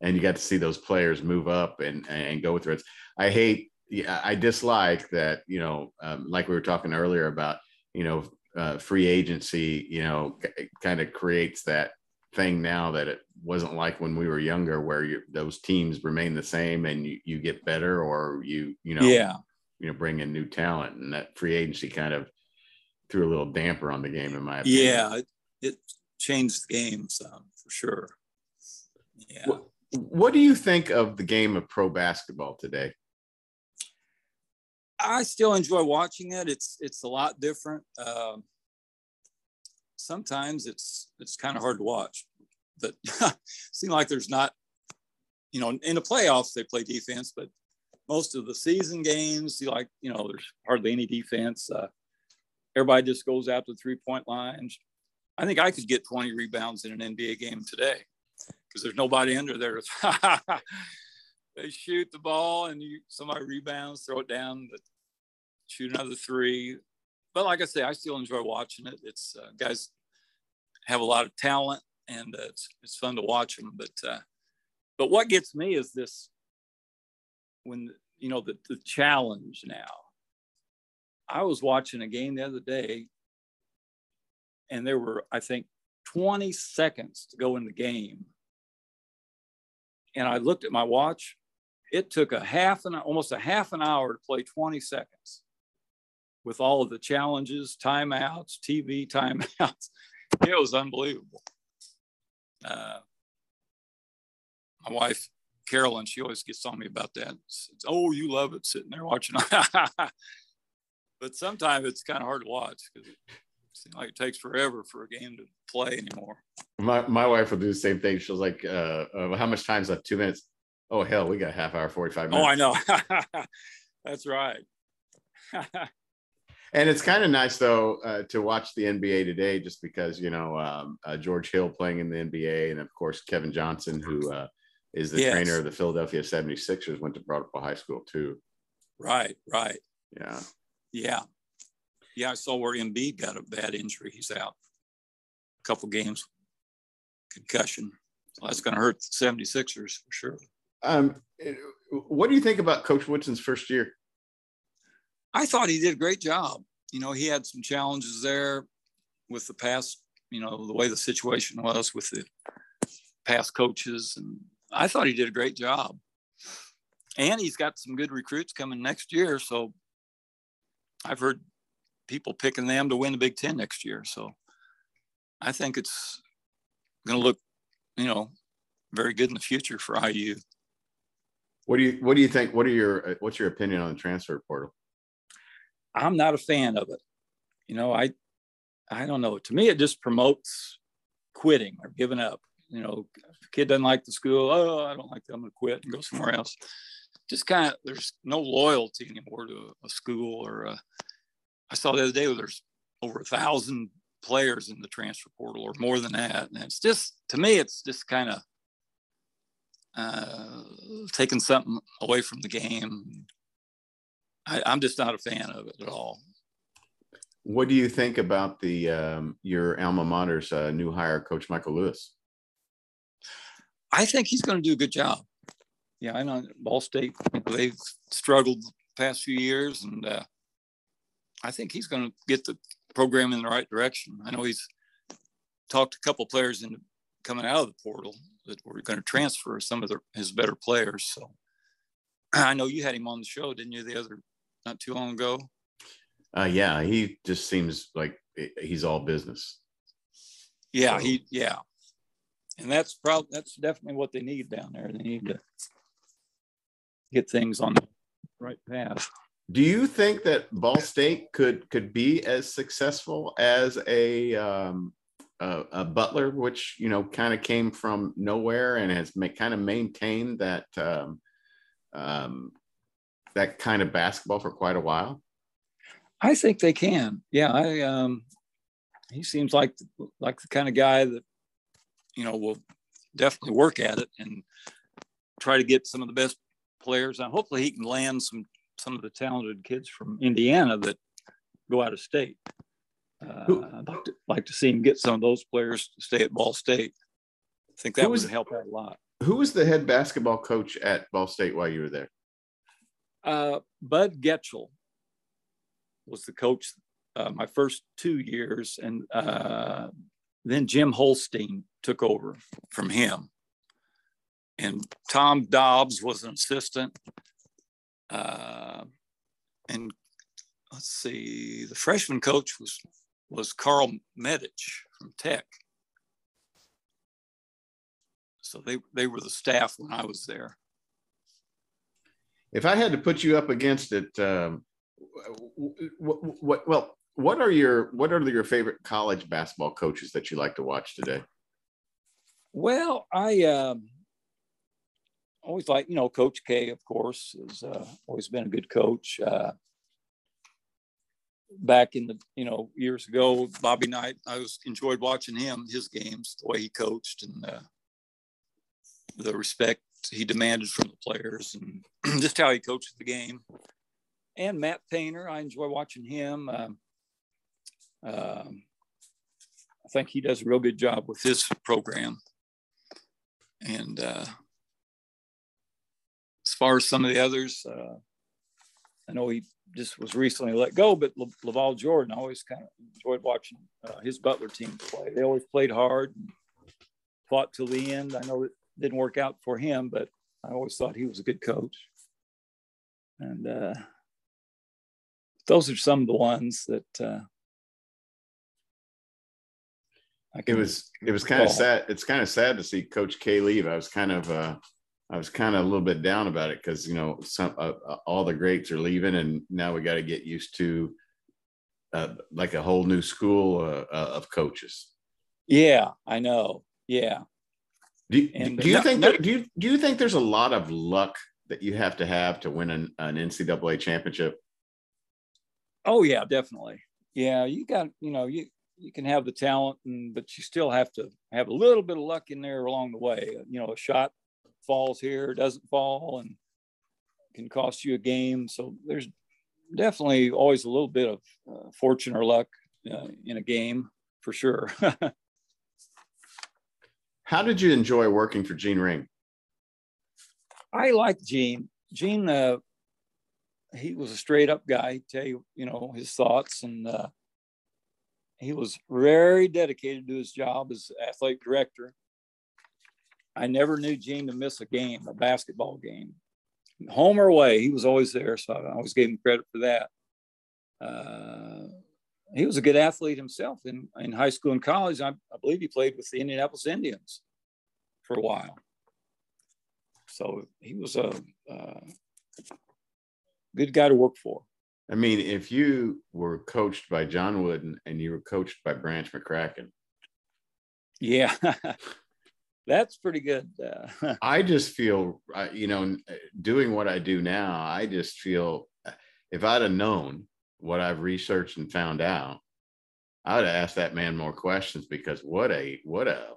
And you got to see those players move up and and go with Reds. I hate, yeah, I dislike that. You know, um, like we were talking earlier about, you know, uh, free agency. You know, kind of creates that thing now that it wasn't like when we were younger where you, those teams remain the same and you, you get better or you you know yeah. you know bring in new talent. And that free agency kind of threw a little damper on the game in my opinion. yeah it, it changed the game some for sure. Yeah. What, what do you think of the game of pro basketball today? I still enjoy watching it. It's it's a lot different. Um, sometimes it's it's kind of hard to watch. But <laughs> seems like there's not, you know, in the playoffs they play defense, but most of the season games, like you know, there's hardly any defense. Uh, everybody just goes out to three point lines. I think I could get 20 rebounds in an NBA game today because there's nobody under there. <laughs> they shoot the ball and you somebody rebounds, throw it down, shoot another three. But like I say, I still enjoy watching it. It's uh, guys have a lot of talent and uh, it's it's fun to watch them. But uh, but what gets me is this when you know the, the challenge now. I was watching a game the other day, and there were I think 20 seconds to go in the game, and I looked at my watch. It took a half an almost a half an hour to play 20 seconds with all of the challenges, timeouts, TV timeouts. It was unbelievable. Uh, my wife, Carolyn, she always gets on me about that. It's, oh, you love it sitting there watching. <laughs> but sometimes it's kind of hard to watch because it seems like it takes forever for a game to play anymore. My, my wife will do the same thing. She's like, uh, uh, how much time's left? Two minutes. Oh, hell, we got half hour, 45 minutes. Oh, I know. <laughs> That's right. <laughs> and it's kind of nice though uh, to watch the NBA today, just because you know um, uh, George Hill playing in the NBA, and of course Kevin Johnson, who uh, is the yes. trainer of the Philadelphia 76ers, went to Broad High School too. Right, right. Yeah, yeah, yeah. I saw where Embiid got a bad injury. He's out a couple games, concussion. So that's going to hurt the 76ers for sure. Um, what do you think about Coach Woodson's first year? I thought he did a great job. You know, he had some challenges there with the past, you know, the way the situation was with the past coaches. And I thought he did a great job. And he's got some good recruits coming next year. So I've heard people picking them to win the Big Ten next year. So I think it's going to look, you know, very good in the future for IU. What do you What do you think? What are your What's your opinion on the transfer portal? I'm not a fan of it. You know, I I don't know. To me, it just promotes quitting or giving up. You know, kid doesn't like the school. Oh, I don't like that. I'm gonna quit and go <laughs> somewhere else. Just kind of there's no loyalty anymore to a, school or a, I saw the other day there's over a thousand players in the transfer portal or more than that. And it's just to me, it's just kind of uh, taking something away from the game. I, am just not a fan of it at all. What do you think about the um, your alma mater's uh, new hire, Coach Michael Lewis? I think he's going to do a good job. Yeah, I know Ball State they've struggled the past few years, and uh, I think he's going to get the program in the right direction. I know he's talked a couple players into coming out of the portal that were going to transfer some of his better players. So <clears throat> I know you had him on the show, didn't you, the other not too long ago. Uh, yeah, he just seems like he's all business. Yeah, so. he yeah, and that's probably that's definitely what they need down there. They need to get things on the right path. Do you think that Ball State could could be as successful as a um, a, a Butler, which you know kind of came from nowhere and has ma- kind of maintained that um, um, that kind of basketball for quite a while? I think they can. Yeah, I um, he seems like like the kind of guy that you know will definitely work at it and try to get some of the best players. And hopefully, he can land some some of the talented kids from Indiana that go out of state. Uh, I'd like to, like to see him get some of those players to stay at Ball State. I think that was, would help out a lot. Who was the head basketball coach at Ball State while you were there? Uh, Bud Getchell was the coach uh, my first two years, and uh, then Jim Holstein took over from him. And Tom Dobbs was an assistant. Uh, and let's see, the freshman coach was was Carl Medich from Tech. So they, they were the staff when I was there if I had to put you up against it, um, what, what, well, what are your what are your favorite college basketball coaches that you like to watch today? Well, I um, always like you know Coach K, of course, has uh, always been a good coach. Uh, back in the you know years ago, Bobby Knight, I was enjoyed watching him his games, the way he coached and uh, the respect he demanded from the players, and <clears throat> just how he coached the game. And Matt Painter, I enjoy watching him. Um, I think he does a real good job with his program. And uh, as far as some of the others, uh, I know he just was recently let go, but Le- LaVall Jordan, I always kind of enjoyed watching uh, his Butler team play. They always played hard, fought till the end. I know it didn't work out for him, but I always thought he was a good coach. And uh, those are some of the ones that uh, I can it was it was kind of sad. It's kind of sad to see Coach K leave. I was kind of uh, I was kind of a little bit down about it because you know some uh, uh, all the greats are leaving, and now we got to get used to uh, like a whole new school uh, uh of coaches. Yeah, I know. Yeah. Do you, and do you think that, do you do you think there's a lot of luck that you have to have to win an, an NCAA championship? Oh yeah, definitely. Yeah, you got you know you you can have the talent, and but you still have to have a little bit of luck in there along the way. You know, a shot falls here, doesn't fall, and can cost you a game. So there's definitely always a little bit of uh, fortune or luck uh, in a game for sure. <laughs> How did you enjoy working for Gene Ring? I like Gene. Gene, uh, he was a straight up guy. Tell you, you know, his thoughts, and uh, he was very dedicated to his job as athletic director. I never knew Gene to miss a game, a basketball game, home or away. He was always there, so I always gave him credit for that. Uh, he was a good athlete himself in, in high school and college. I, I believe he played with the Indianapolis Indians for a while. So he was a, a good guy to work for. I mean, if you were coached by John Wooden and you were coached by Branch McCracken. Yeah, <laughs> that's pretty good. Uh, <laughs> I just feel, uh, you know, uh, doing what I do now, I just feel uh, if I'd have known what I've researched and found out, I would have asked that man more questions because what a, what a,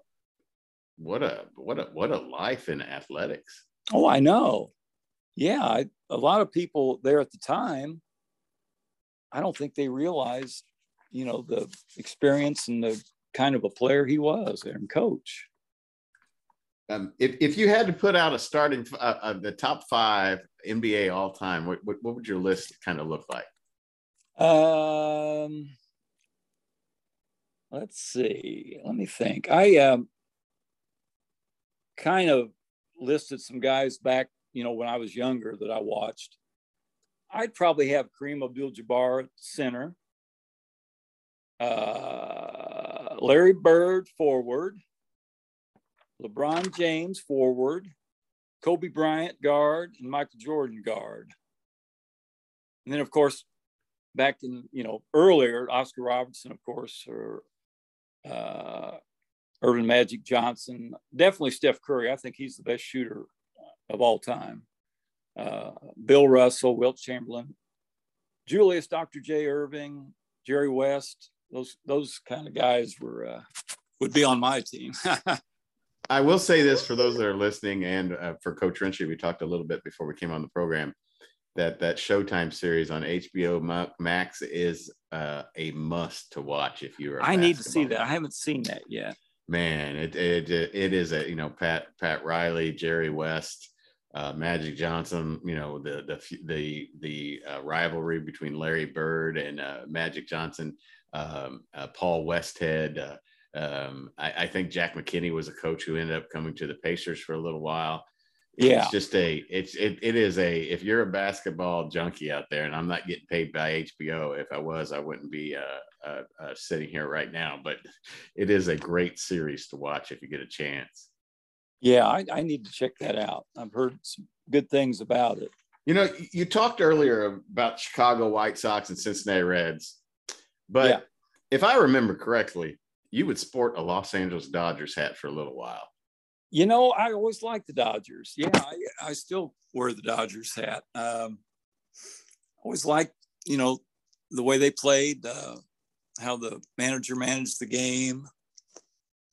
what a, what a, what a life in athletics. Oh, I know. Yeah. I, a lot of people there at the time I don't think they realized, you know, the experience and the kind of a player he was and coach. Um, if, if you had to put out a starting uh, uh, the top five NBA all time, what, what, what would your list kind of look like? Um, let's see. Let me think. I um, kind of listed some guys back, you know, when I was younger that I watched. I'd probably have Kareem Abdul-Jabbar center, uh, Larry Bird forward, LeBron James forward, Kobe Bryant guard, and Michael Jordan guard. And then, of course, back in you know earlier, Oscar Robertson, of course, or uh, Earvin Magic Johnson, definitely Steph Curry. I think he's the best shooter of all time uh, Bill Russell, Wilt Chamberlain, Julius, Dr. J. Erving, Jerry West. Those those kind of guys were uh, would be on my team. <laughs> I will say this for those that are listening, and uh, for Coach Rinchy, we talked a little bit before we came on the program that that Showtime series on HBO Max is uh, a must to watch if you're. I need to see that. I haven't seen that yet. Man, it it it is a you know Pat Pat Riley, Jerry West, uh, Magic Johnson, you know the the the the uh, rivalry between Larry Bird and uh, Magic Johnson, um, uh, Paul Westhead. Uh, um, I, I, think Jack McKinney was a coach who ended up coming to the Pacers for a little while. Yeah, it's just a it's it, it is a if you're a basketball junkie out there, and I'm not getting paid by HBO. If I was, I wouldn't be uh, sitting here right now. But it is a great series to watch if you get a chance. Yeah, I, I need to check that out. I've heard some good things about it. You know, you talked earlier about Chicago White Sox and Cincinnati Reds, but yeah. if I remember correctly, you would sport a Los Angeles Dodgers hat for a little while. You know, I always liked the Dodgers. Yeah, I, I still wear the Dodgers hat. Um, always liked, you know, the way they played, uh, how the manager managed the game,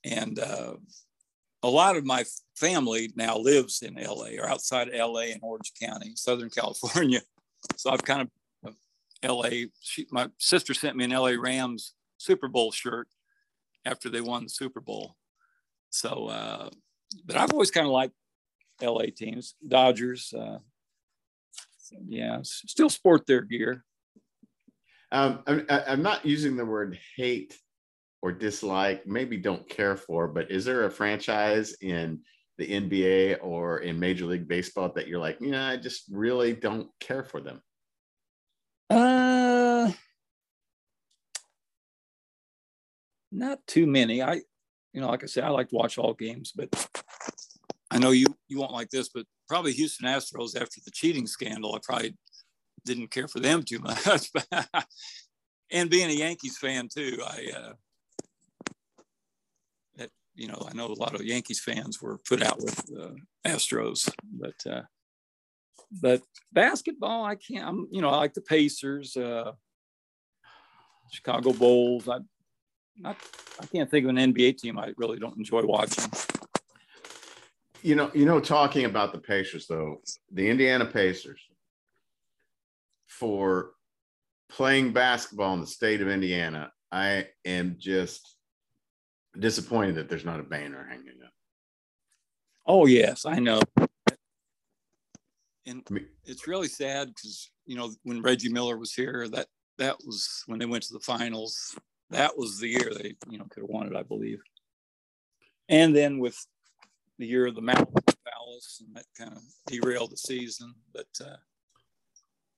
and uh, a lot of my family now lives in LA or outside of LA in Orange County, Southern California. <laughs> So I've kind of LA. She, my sister sent me an LA Rams Super Bowl shirt after they won the Super Bowl. So, uh, but I've always kind of liked LA teams, Dodgers. Uh, yeah, still sport their gear. Um, I'm, I'm not using the word hate or dislike, maybe don't care for, but is there a franchise in the NBA or in Major League Baseball that you're like, yeah, I just really don't care for them? Uh, not too many. I, you know, like I said, I like to watch all games, but I know you you won't like this, but probably Houston Astros after the cheating scandal, I probably didn't care for them too <laughs> much. and being a Yankees fan too, I uh, you know, I know a lot of Yankees fans were put out with uh, Astros, but uh, but basketball, I can't. I'm, you know, I like the Pacers, uh, Chicago Bulls. I not, I can't think of an NBA team I really don't enjoy watching. You know, you know, talking about the Pacers though, the Indiana Pacers for playing basketball in the state of Indiana, I am just disappointed that there's not a banner hanging up. Oh yes, I know. And it's really sad because you know when Reggie Miller was here, that that was when they went to the finals. That was the year they you know could have won it, I believe. And then with the year of the Mountain Palace, and that kind of derailed the season. But uh,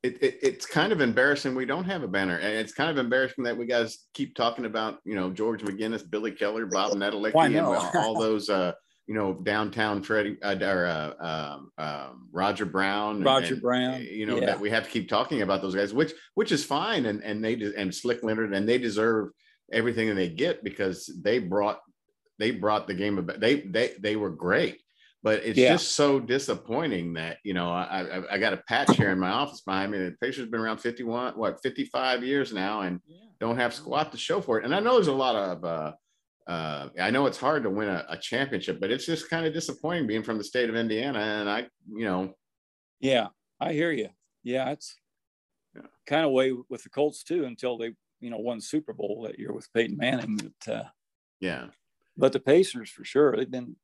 it, it, it's kind of embarrassing we don't have a banner and it's kind of embarrassing that we guys keep talking about you know george mcginnis billy keller bob <laughs> Netolicky, and all <laughs> those uh you know downtown freddie uh, or uh, um, um, roger brown roger and, brown you know yeah. that we have to keep talking about those guys which which is fine and and they and slick leonard and they deserve everything that they get because they brought they brought the game about they they they were great but it's yeah. just so disappointing that you know I, I, I got a patch here in my office behind me. The Pacers been around 51, what 55 years now, and yeah. don't have squat to show for it. And I know there's a lot of uh, uh, I know it's hard to win a, a championship, but it's just kind of disappointing being from the state of Indiana. And I, you know, yeah, I hear you. Yeah, it's yeah. kind of way with the Colts too until they you know won Super Bowl that year with Peyton Manning. But, uh, yeah, but the Pacers for sure they've been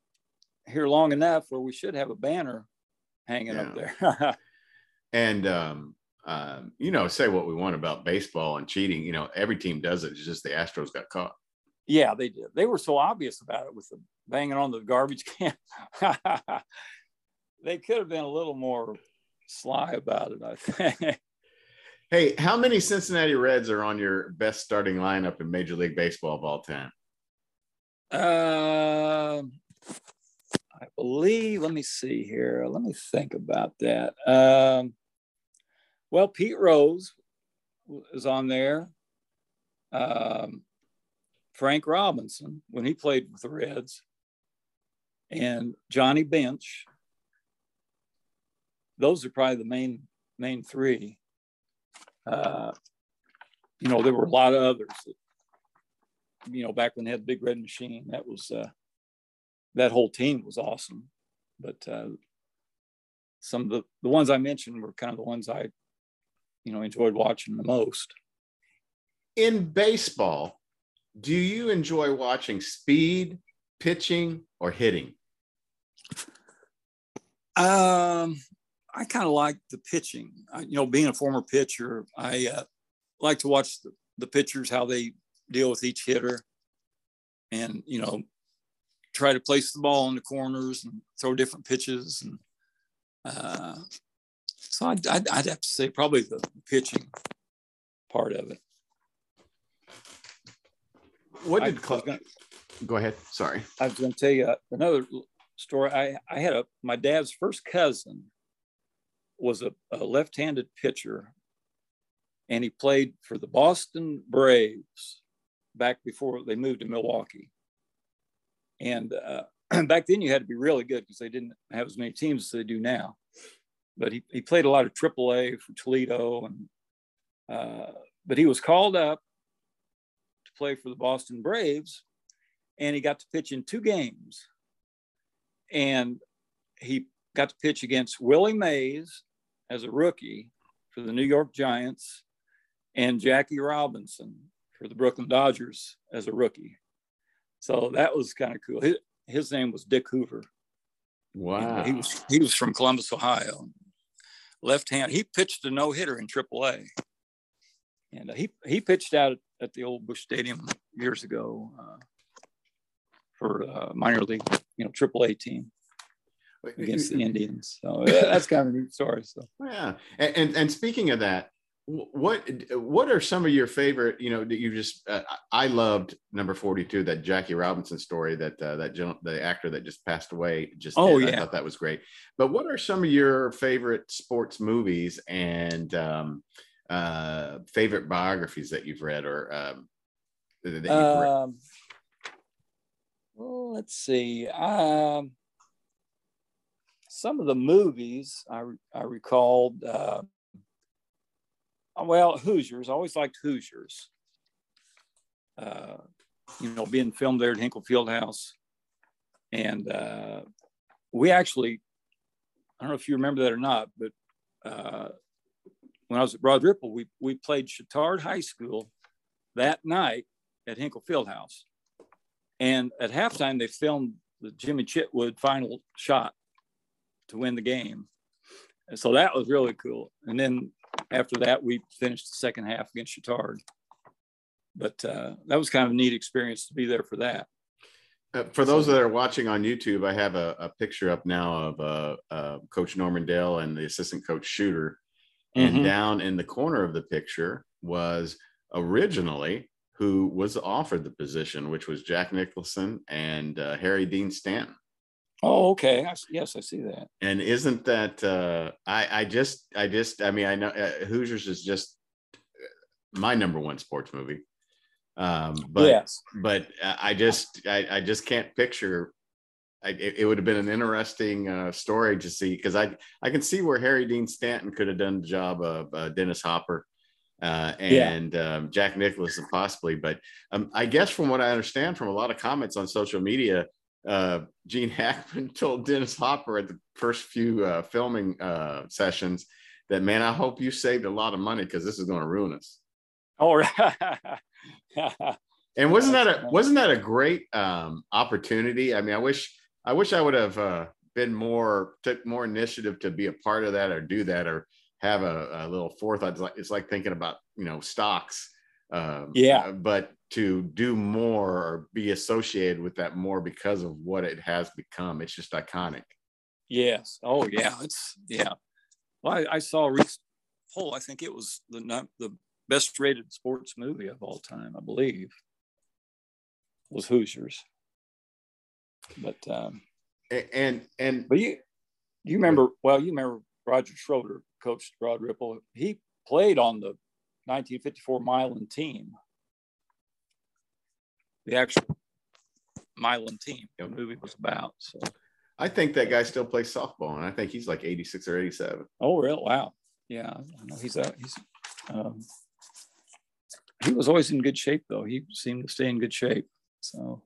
here long enough where we should have a banner hanging yeah. up there. <laughs> and um, um, you know, say what we want about baseball and cheating. You know, every team does it. It's just the Astros got caught. Yeah, they did. They were so obvious about it with the banging on the garbage can. <laughs> they could have been a little more sly about it, I think. <laughs> Hey, how many Cincinnati Reds are on your best starting lineup in Major League Baseball of all time? Uh, I believe, let me see here. Let me think about that. Um, well, Pete Rose is on there. Um, Frank Robinson, when he played with the Reds, and Johnny Bench. Those are probably the main main three. Uh, you know, there were a lot of others. That, you know, back when they had the Big Red Machine, that was uh, that whole team was awesome. But uh, some of the, the ones I mentioned were kind of the ones I, you know, enjoyed watching the most. In baseball, do you enjoy watching speed, pitching, or hitting? Um, I kind of like the pitching. I, you know, being a former pitcher, I uh, like to watch the, the pitchers how they deal with each hitter, and you know, try to place the ball in the corners and throw different pitches. And uh, so I'd, I'd, I'd, have to say probably the pitching part of it. What did gonna, go ahead? Sorry, I was going to tell you another story. I, I had a my dad's first cousin was a, a left-handed pitcher, and he played for the Boston Braves back before they moved to Milwaukee. And uh, <clears throat> back then you had to be really good because they didn't have as many teams as they do now. But he, he played a lot of AAA for Toledo, and uh, but he was called up to play for the Boston Braves, and he got to pitch in two games, and he got to pitch against Willie Mays as a rookie for the New York Giants, and Jackie Robinson for the Brooklyn Dodgers as a rookie. So that was kind of cool. His, his name was Dick Hoover. Wow. he was he was from Columbus, Ohio. Left hand. He pitched a no hitter in AAA, and uh, he he pitched out at the old Bush Stadium years ago uh, for uh, minor league, you know, AAA team against the Indians. So that's kind of a neat story. So yeah, and, and and speaking of that, what what are some of your favorite you know that you just uh, i loved number 42 that jackie robinson story that uh, that gen- the actor that just passed away just oh did. yeah. i thought that was great. But what are some of your favorite sports movies and um, uh, favorite biographies that you've read or um, that you've um, well let's see. Um, some of the movies i, I recalled uh, well, Hoosiers. I always liked Hoosiers. Uh, you know, being filmed there at Hinkle Fieldhouse, and uh, we actually, I don't know if you remember that or not, but uh, when I was at Broad Ripple, we we played Chittard High School that night at Hinkle Fieldhouse, and at halftime they filmed the Jimmy Chitwood final shot to win the game, and so that was really cool. And then after that, we finished the second half against Chittard. But uh, that was kind of a neat experience to be there for that. Uh, for those that are watching on YouTube, I have a, a picture up now of uh, uh, Coach Norman Dale and the assistant coach Shooter. And mm-hmm. down in the corner of the picture was originally who was offered the position, which was Jack Nicholson and uh, Harry Dean Stanton. Oh, okay. I, yes, I see that. And isn't that uh, I? I just, I just, I mean, I know uh, Hoosiers is just my number one sports movie. Um, but yes. but I just, I, I just can't picture. I, it, it would have been an interesting uh, story to see because I, I can see where Harry Dean Stanton could have done the job of uh, Dennis Hopper. Uh, and yeah. um, Jack Nicholson possibly. But um, I guess from what I understand from a lot of comments on social media, uh, Gene <laughs> Hackman told Dennis Hopper at the first few uh, filming uh, sessions that, man, I hope you saved a lot of money because this is going to ruin us. Oh, <laughs> right. and wasn't that a wasn't that a great um, opportunity? I mean, I wish I wish I would have uh, been more took more initiative to be a part of that or do that or have a, a little forethought. It's like, it's like thinking about you know stocks. Um, yeah, but to do more or be associated with that more because of what it has become. It's just iconic. Yes. Oh, yeah. It's yeah. Well, I, I saw a recent poll. I think it was the not the best rated sports movie of all time. I believe was Hoosiers. But um, and and but you you remember well you remember Roger Schroeder coached Broad Ripple. He played on the 1954 Milan team the actual Milan team the movie was about. So I think that guy still plays softball, and I think he's like 86 or 87. Oh, real? Wow. Yeah, I know he's a, he's um, he was always in good shape though. He seemed to stay in good shape. So,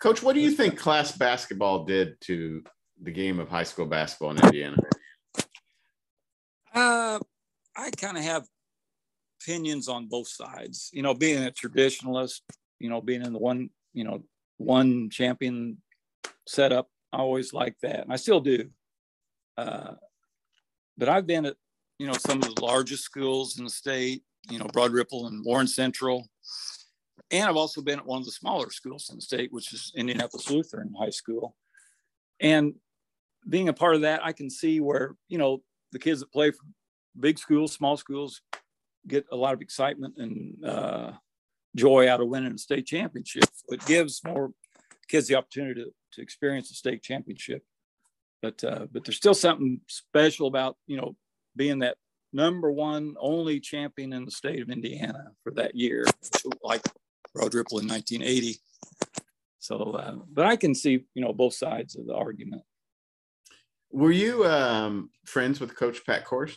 Coach, what do you think class basketball did to the game of high school basketball in Indiana? Uh, I kind of have opinions on both sides. You know, being a traditionalist, you know, being in the one, you know, one champion setup. I always like that, and I still do. Uh, but I've been at, you know, some of the largest schools in the state, you know, Broad Ripple and Warren Central, and I've also been at one of the smaller schools in the state, which is Indianapolis Lutheran High School. And being a part of that, I can see where you know the kids that play for big schools, small schools, get a lot of excitement and uh, joy out of winning a state championship. It gives more kids the opportunity to, to experience a state championship. But uh, but there's still something special about you know being that number one only champion in the state of Indiana for that year, like Broad Ripple in 1980. So, uh, but I can see, you know, both sides of the argument. Were you um, friends with Coach Pat Kors?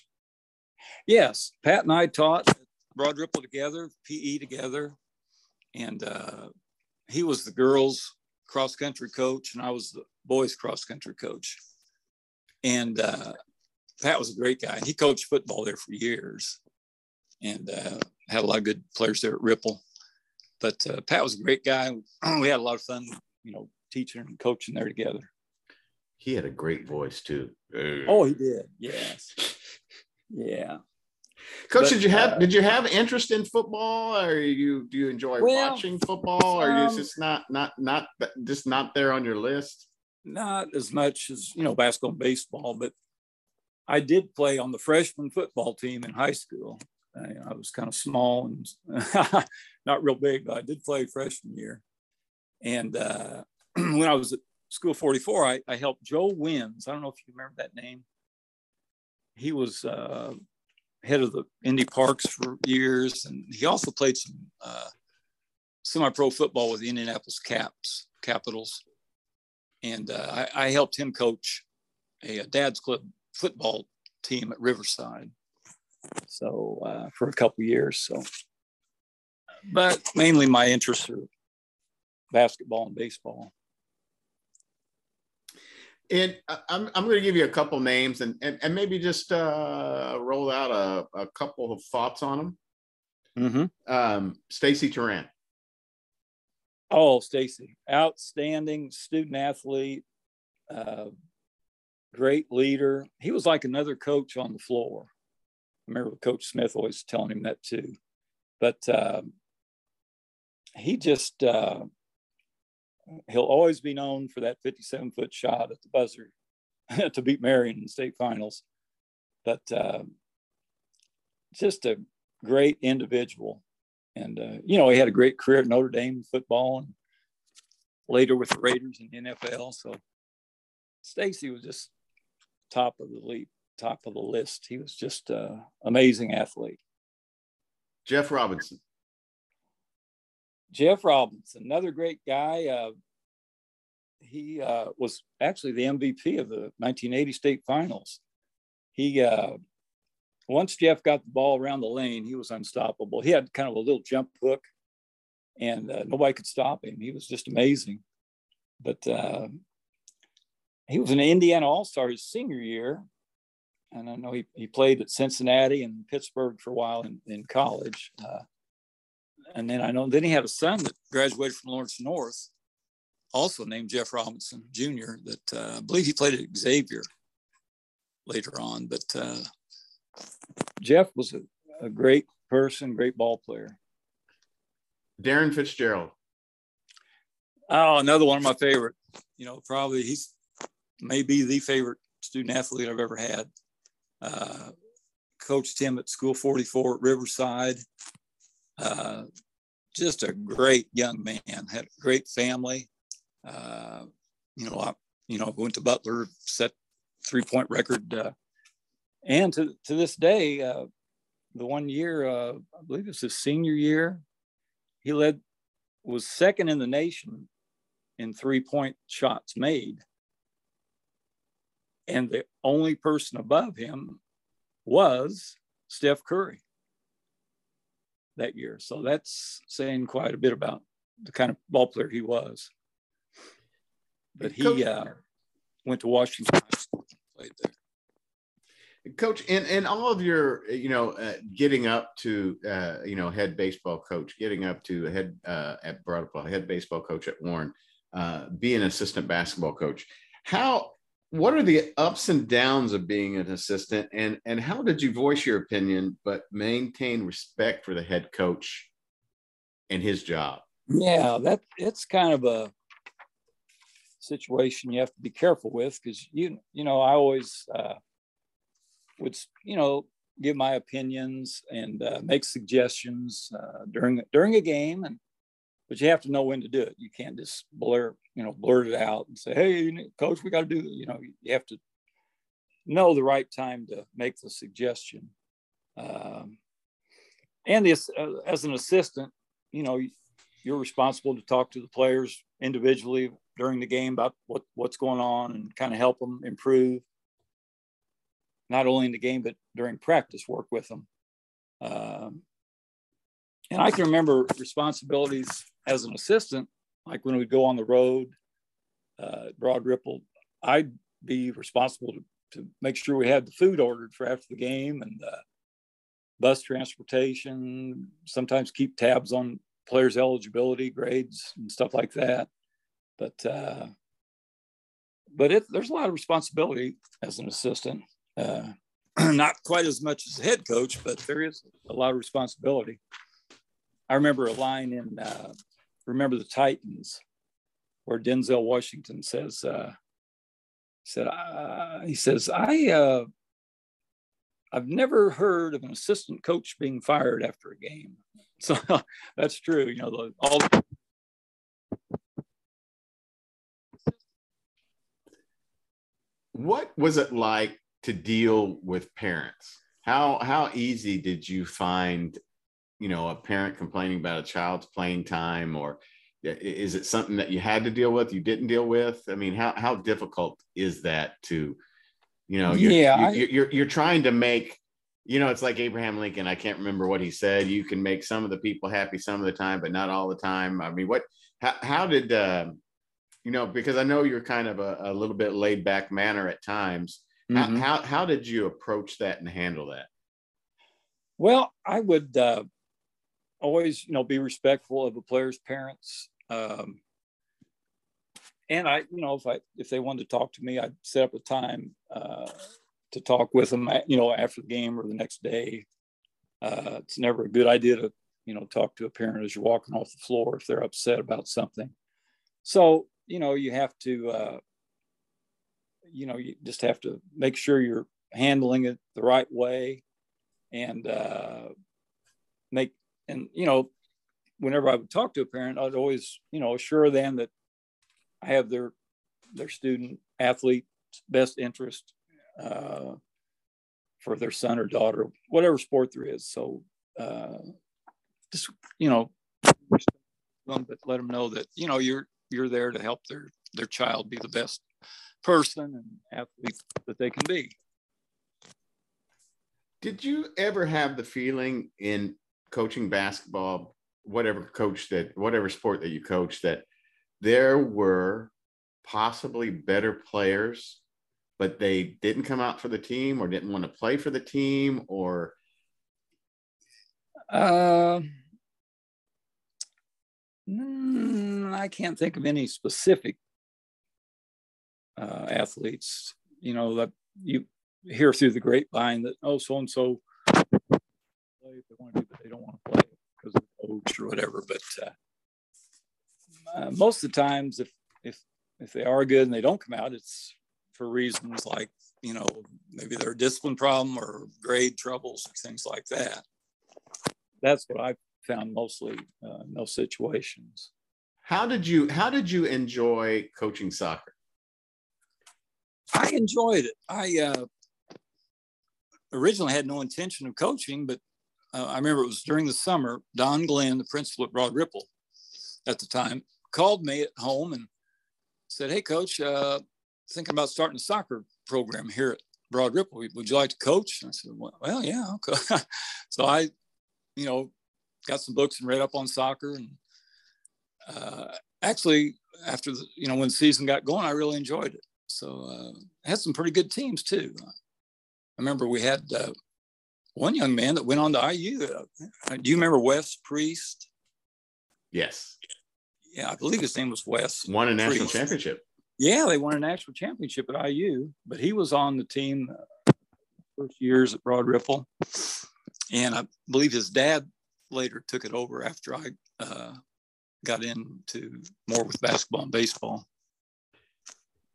Yes, Pat and I taught Broad Ripple together, PE together, and uh, he was the girls cross country coach, and I was the boys cross country coach. And uh, Pat was a great guy. He coached football there for years, and uh, had a lot of good players there at Ripple. But uh, Pat was a great guy. <clears throat> We had a lot of fun, you know, teaching and coaching there together. He had a great voice too. Oh, he did. Yes. Yeah. Coach, but, did you have uh, did you have interest in football, or you do you enjoy well, watching football, or um, you just not not not just not there on your list? Not as much as you know basketball and baseball, but I did play on the freshman football team in high school. I, I was kind of small and <laughs> not real big, but I did play freshman year. And uh, <clears throat> when I was at School 44, I, I, helped Joe Wins. I don't know if you remember that name. He was uh, head of the Indy Parks for years, and he also played some uh, semi-pro football with the Indianapolis Caps Capitals. And uh, I, I, helped him coach a, a dad's club football team at Riverside. So uh, for a couple years. So, but mainly my interests are basketball and baseball. And I'm, I'm going to give you a couple names and, and, and maybe just uh, roll out a, a couple of thoughts on them. Mm-hmm. Um, Stacy Toran. Oh, Stacy, outstanding student athlete, uh, great leader. He was like another coach on the floor. I remember Coach Smith always telling him that too. But uh, he just, uh, he'll always be known for that 57 foot shot at the buzzer <laughs> to beat Marion in the state finals. But uh, just a great individual. And, uh, you know, he had a great career at Notre Dame football and later with the Raiders in NFL. So Stacy was just top of the league, top of the list. He was just an amazing athlete. Jeff Robinson. Jeff Robbins, another great guy. Uh, he uh, was actually the MVP of the 1980 state finals. He uh, once Jeff got the ball around the lane, he was unstoppable. He had kind of a little jump hook, and uh, nobody could stop him. He was just amazing. But uh, he was an Indiana All Star his senior year, and I know he, he played at Cincinnati and Pittsburgh for a while in, in college. Uh, and then I know then he had a son that graduated from Lawrence North, also named Jeff Robinson Jr. That uh, I believe he played at Xavier later on. But uh, Jeff was a, a great person, great ball player. Darren Fitzgerald. Oh, another one of my favorite. You know, probably he's maybe the favorite student athlete I've ever had. Uh, coached him at School 44 at Riverside. Uh, just a great young man, had a great family. Uh, you know, I, you know, went to Butler, set three point record. Uh, and to, to this day, uh, the one year, uh, I believe it's his senior year, he led, was second in the nation in three point shots made and the only person above him was Steph Curry that year. So that's saying quite a bit about the kind of ball player he was. But he uh, went to Washington High School and played there. Coach, in, in all of your, you know, uh, getting up to, uh, you know, head baseball coach, getting up to head uh, at Broad head baseball coach at Warren, uh, being assistant basketball coach, how what are the ups and downs of being an assistant? And and how did you voice your opinion but maintain respect for the head coach and his job? Yeah that it's kind of a situation you have to be careful with because you you know i always uh, would you know give my opinions and uh, make suggestions uh, during during a game and but you have to know when to do it. You can't just blur, you know, blurt it out and say, "Hey, coach, we got to do." You know, you have to know the right time to make the suggestion. Um, and this, uh, as an assistant, you know, you're responsible to talk to the players individually during the game about what what's going on and kind of help them improve not only in the game but during practice work with them and i can remember responsibilities as an assistant like when we'd go on the road uh, broad ripple i'd be responsible to, to make sure we had the food ordered for after the game and uh, bus transportation sometimes keep tabs on players eligibility grades and stuff like that but uh, but it, there's a lot of responsibility as an assistant. Uh, <clears throat> not quite as much as a head coach, but there is a lot of responsibility. I remember a line in uh, "Remember the Titans," where Denzel Washington says, uh, "said uh, he says I uh, I've never heard of an assistant coach being fired after a game." <laughs> So that's true. You know, the, all what was it like to deal with parents? How how easy did you find, you know, a parent complaining about a child's playing time, or is it something that you had to deal with? You didn't deal with? I mean, how how difficult is that to, you know, you're, yeah, you're, you're, you're trying to make you know, it's like Abraham Lincoln. I can't remember what he said. You can make some of the people happy some of the time, but not all the time. I mean, what, how, how did, uh, you know, because I know you're kind of a, a little bit laid back manner at times. Mm-hmm. How, how, how did you approach that and handle that? Well, I would uh, always, you know, be respectful of a player's parents. Um, and I, you know, if I if they wanted to talk to me, I'd set up a time uh, to talk with them. You know, after the game or the next day. Uh, it's never a good idea to, you know, talk to a parent as you're walking off the floor if they're upset about something. So you know, you have to, uh, you know, you just have to make sure you're handling it the right way and uh, make, and, you know, whenever I would talk to a parent, I'd always, you know, assure them that I have their, their student athlete best interest uh, for their son or daughter, whatever sport there is. So uh, just, you know, but let them know that, you know, you're, you're there to help their their child be the best person and athlete that they can be. Did you ever have the feeling in coaching basketball, whatever coach that whatever sport that you coach, that there were possibly better players, but they didn't come out for the team or didn't want to play for the team or uh, Mm, I can't think of any specific uh, athletes. You know that you hear through the grapevine that oh so and so play if they want to, do, but they don't want to play because of coach or whatever. But uh, uh, most of the times, if if if they are good and they don't come out, it's for reasons like you know maybe they're a discipline problem or grade troubles or things like that. That's what I found mostly uh, in those situations. How did you How did you enjoy coaching soccer? I enjoyed it. I uh, originally had no intention of coaching, but uh, I remember it was during the summer. Don Glenn, the principal at Broad Ripple at the time, called me at home and said, "Hey, coach, uh, thinking about starting a soccer program here at Broad Ripple. Would you like to coach?" And I said, "Well, yeah, okay." <laughs> so I, you know, got some books and read up on soccer. And uh, actually, after the, you know when the season got going, I really enjoyed it. So uh, had some pretty good teams too. I remember we had uh, one young man that went on to IU. Uh, do you remember Wes Priest? Yes. Yeah, I believe his name was Wes. Won a national Priest. championship. Yeah, they won a national championship at IU, but he was on the team uh, first years at Broad Ripple, and I believe his dad later took it over after I uh, got into more with basketball and baseball.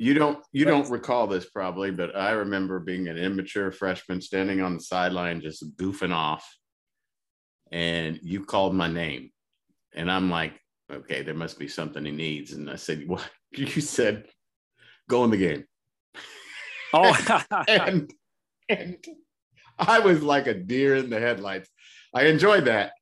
You don't you don't recall this probably, but I remember being an immature freshman standing on the sideline just goofing off, and you called my name, and I'm like, okay, there must be something he needs, and I said, <laughs> what? You said, go in the game. <laughs> Oh, <laughs> and and I was like a deer in the headlights. I enjoyed that,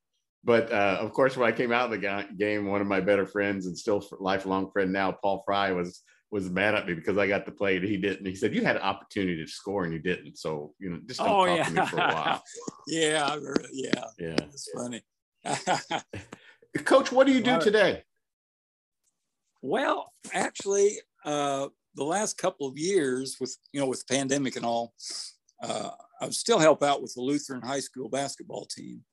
but uh, of course, when I came out of the game, one of my better friends and still lifelong friend now, Paul Fry, was was mad at me because I got to play and he didn't. He said, "You had an opportunity to score and you didn't." So you know, just don't oh, talk yeah. to me for a while. <laughs> yeah, yeah, yeah. It's funny. <laughs> Coach, what do you do today? Well, actually, uh, the last couple of years, with you know, with the pandemic and all, uh, I still help out with the Lutheran high school basketball team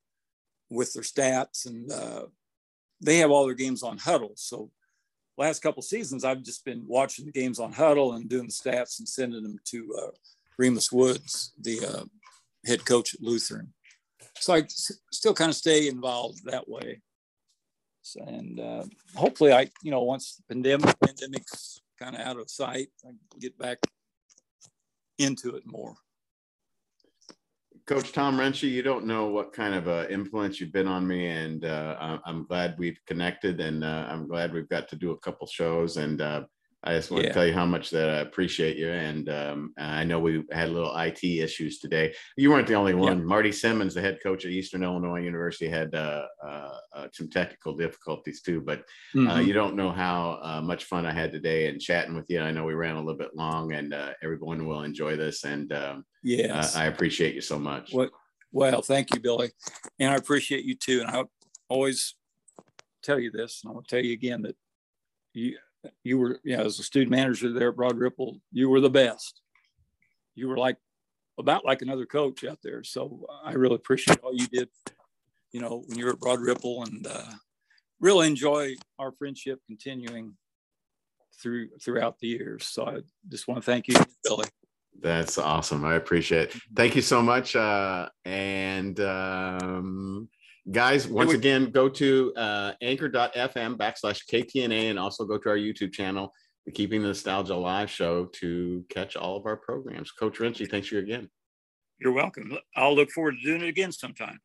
with their stats, and uh, they have all their games on Hudl. So, last couple seasons, I've just been watching the games on Hudl and doing the stats and sending them to uh, Remus Woods, the uh, head coach at Lutheran. So I still kind of stay involved that way. So, and uh, hopefully, I you know once the pandemic pandemic's kind of out of sight, I get back into it more. Coach Tom Renshie, you don't know what kind of uh, influence you've been on me, and uh, I'm glad we've connected, and uh, I'm glad we've got to do a couple shows, and uh, I just want yeah. to tell you how much that I appreciate you. And um, I know we had a little IT issues today. You weren't the only one. Yeah. Marty Simmons, the head coach at Eastern Illinois University, had uh, uh, uh some technical difficulties too. But uh, mm-hmm. you don't know how uh, much fun I had today and chatting with you. I know we ran a little bit long, and uh, everyone will enjoy this. And um, yes, I appreciate you so much. What? Well, thank you, Billy, and I appreciate you too. And I always tell you this, and I'll tell you again that you you were, you know, as a student manager there at Broad Ripple, you were the best. You were like about like another coach out there. So I really appreciate all you did, you know, when you were at Broad Ripple and uh, really enjoy our friendship continuing through throughout the years. So I just want to thank you, Billy. That's awesome. I appreciate it. Thank you so much. Uh, and um, guys once again go to uh, anchor.fm backslash ktna and also go to our youtube channel the keeping the nostalgia alive show to catch all of our programs. Coach renshie thanks you again. You're welcome. I'll look forward to doing it again sometime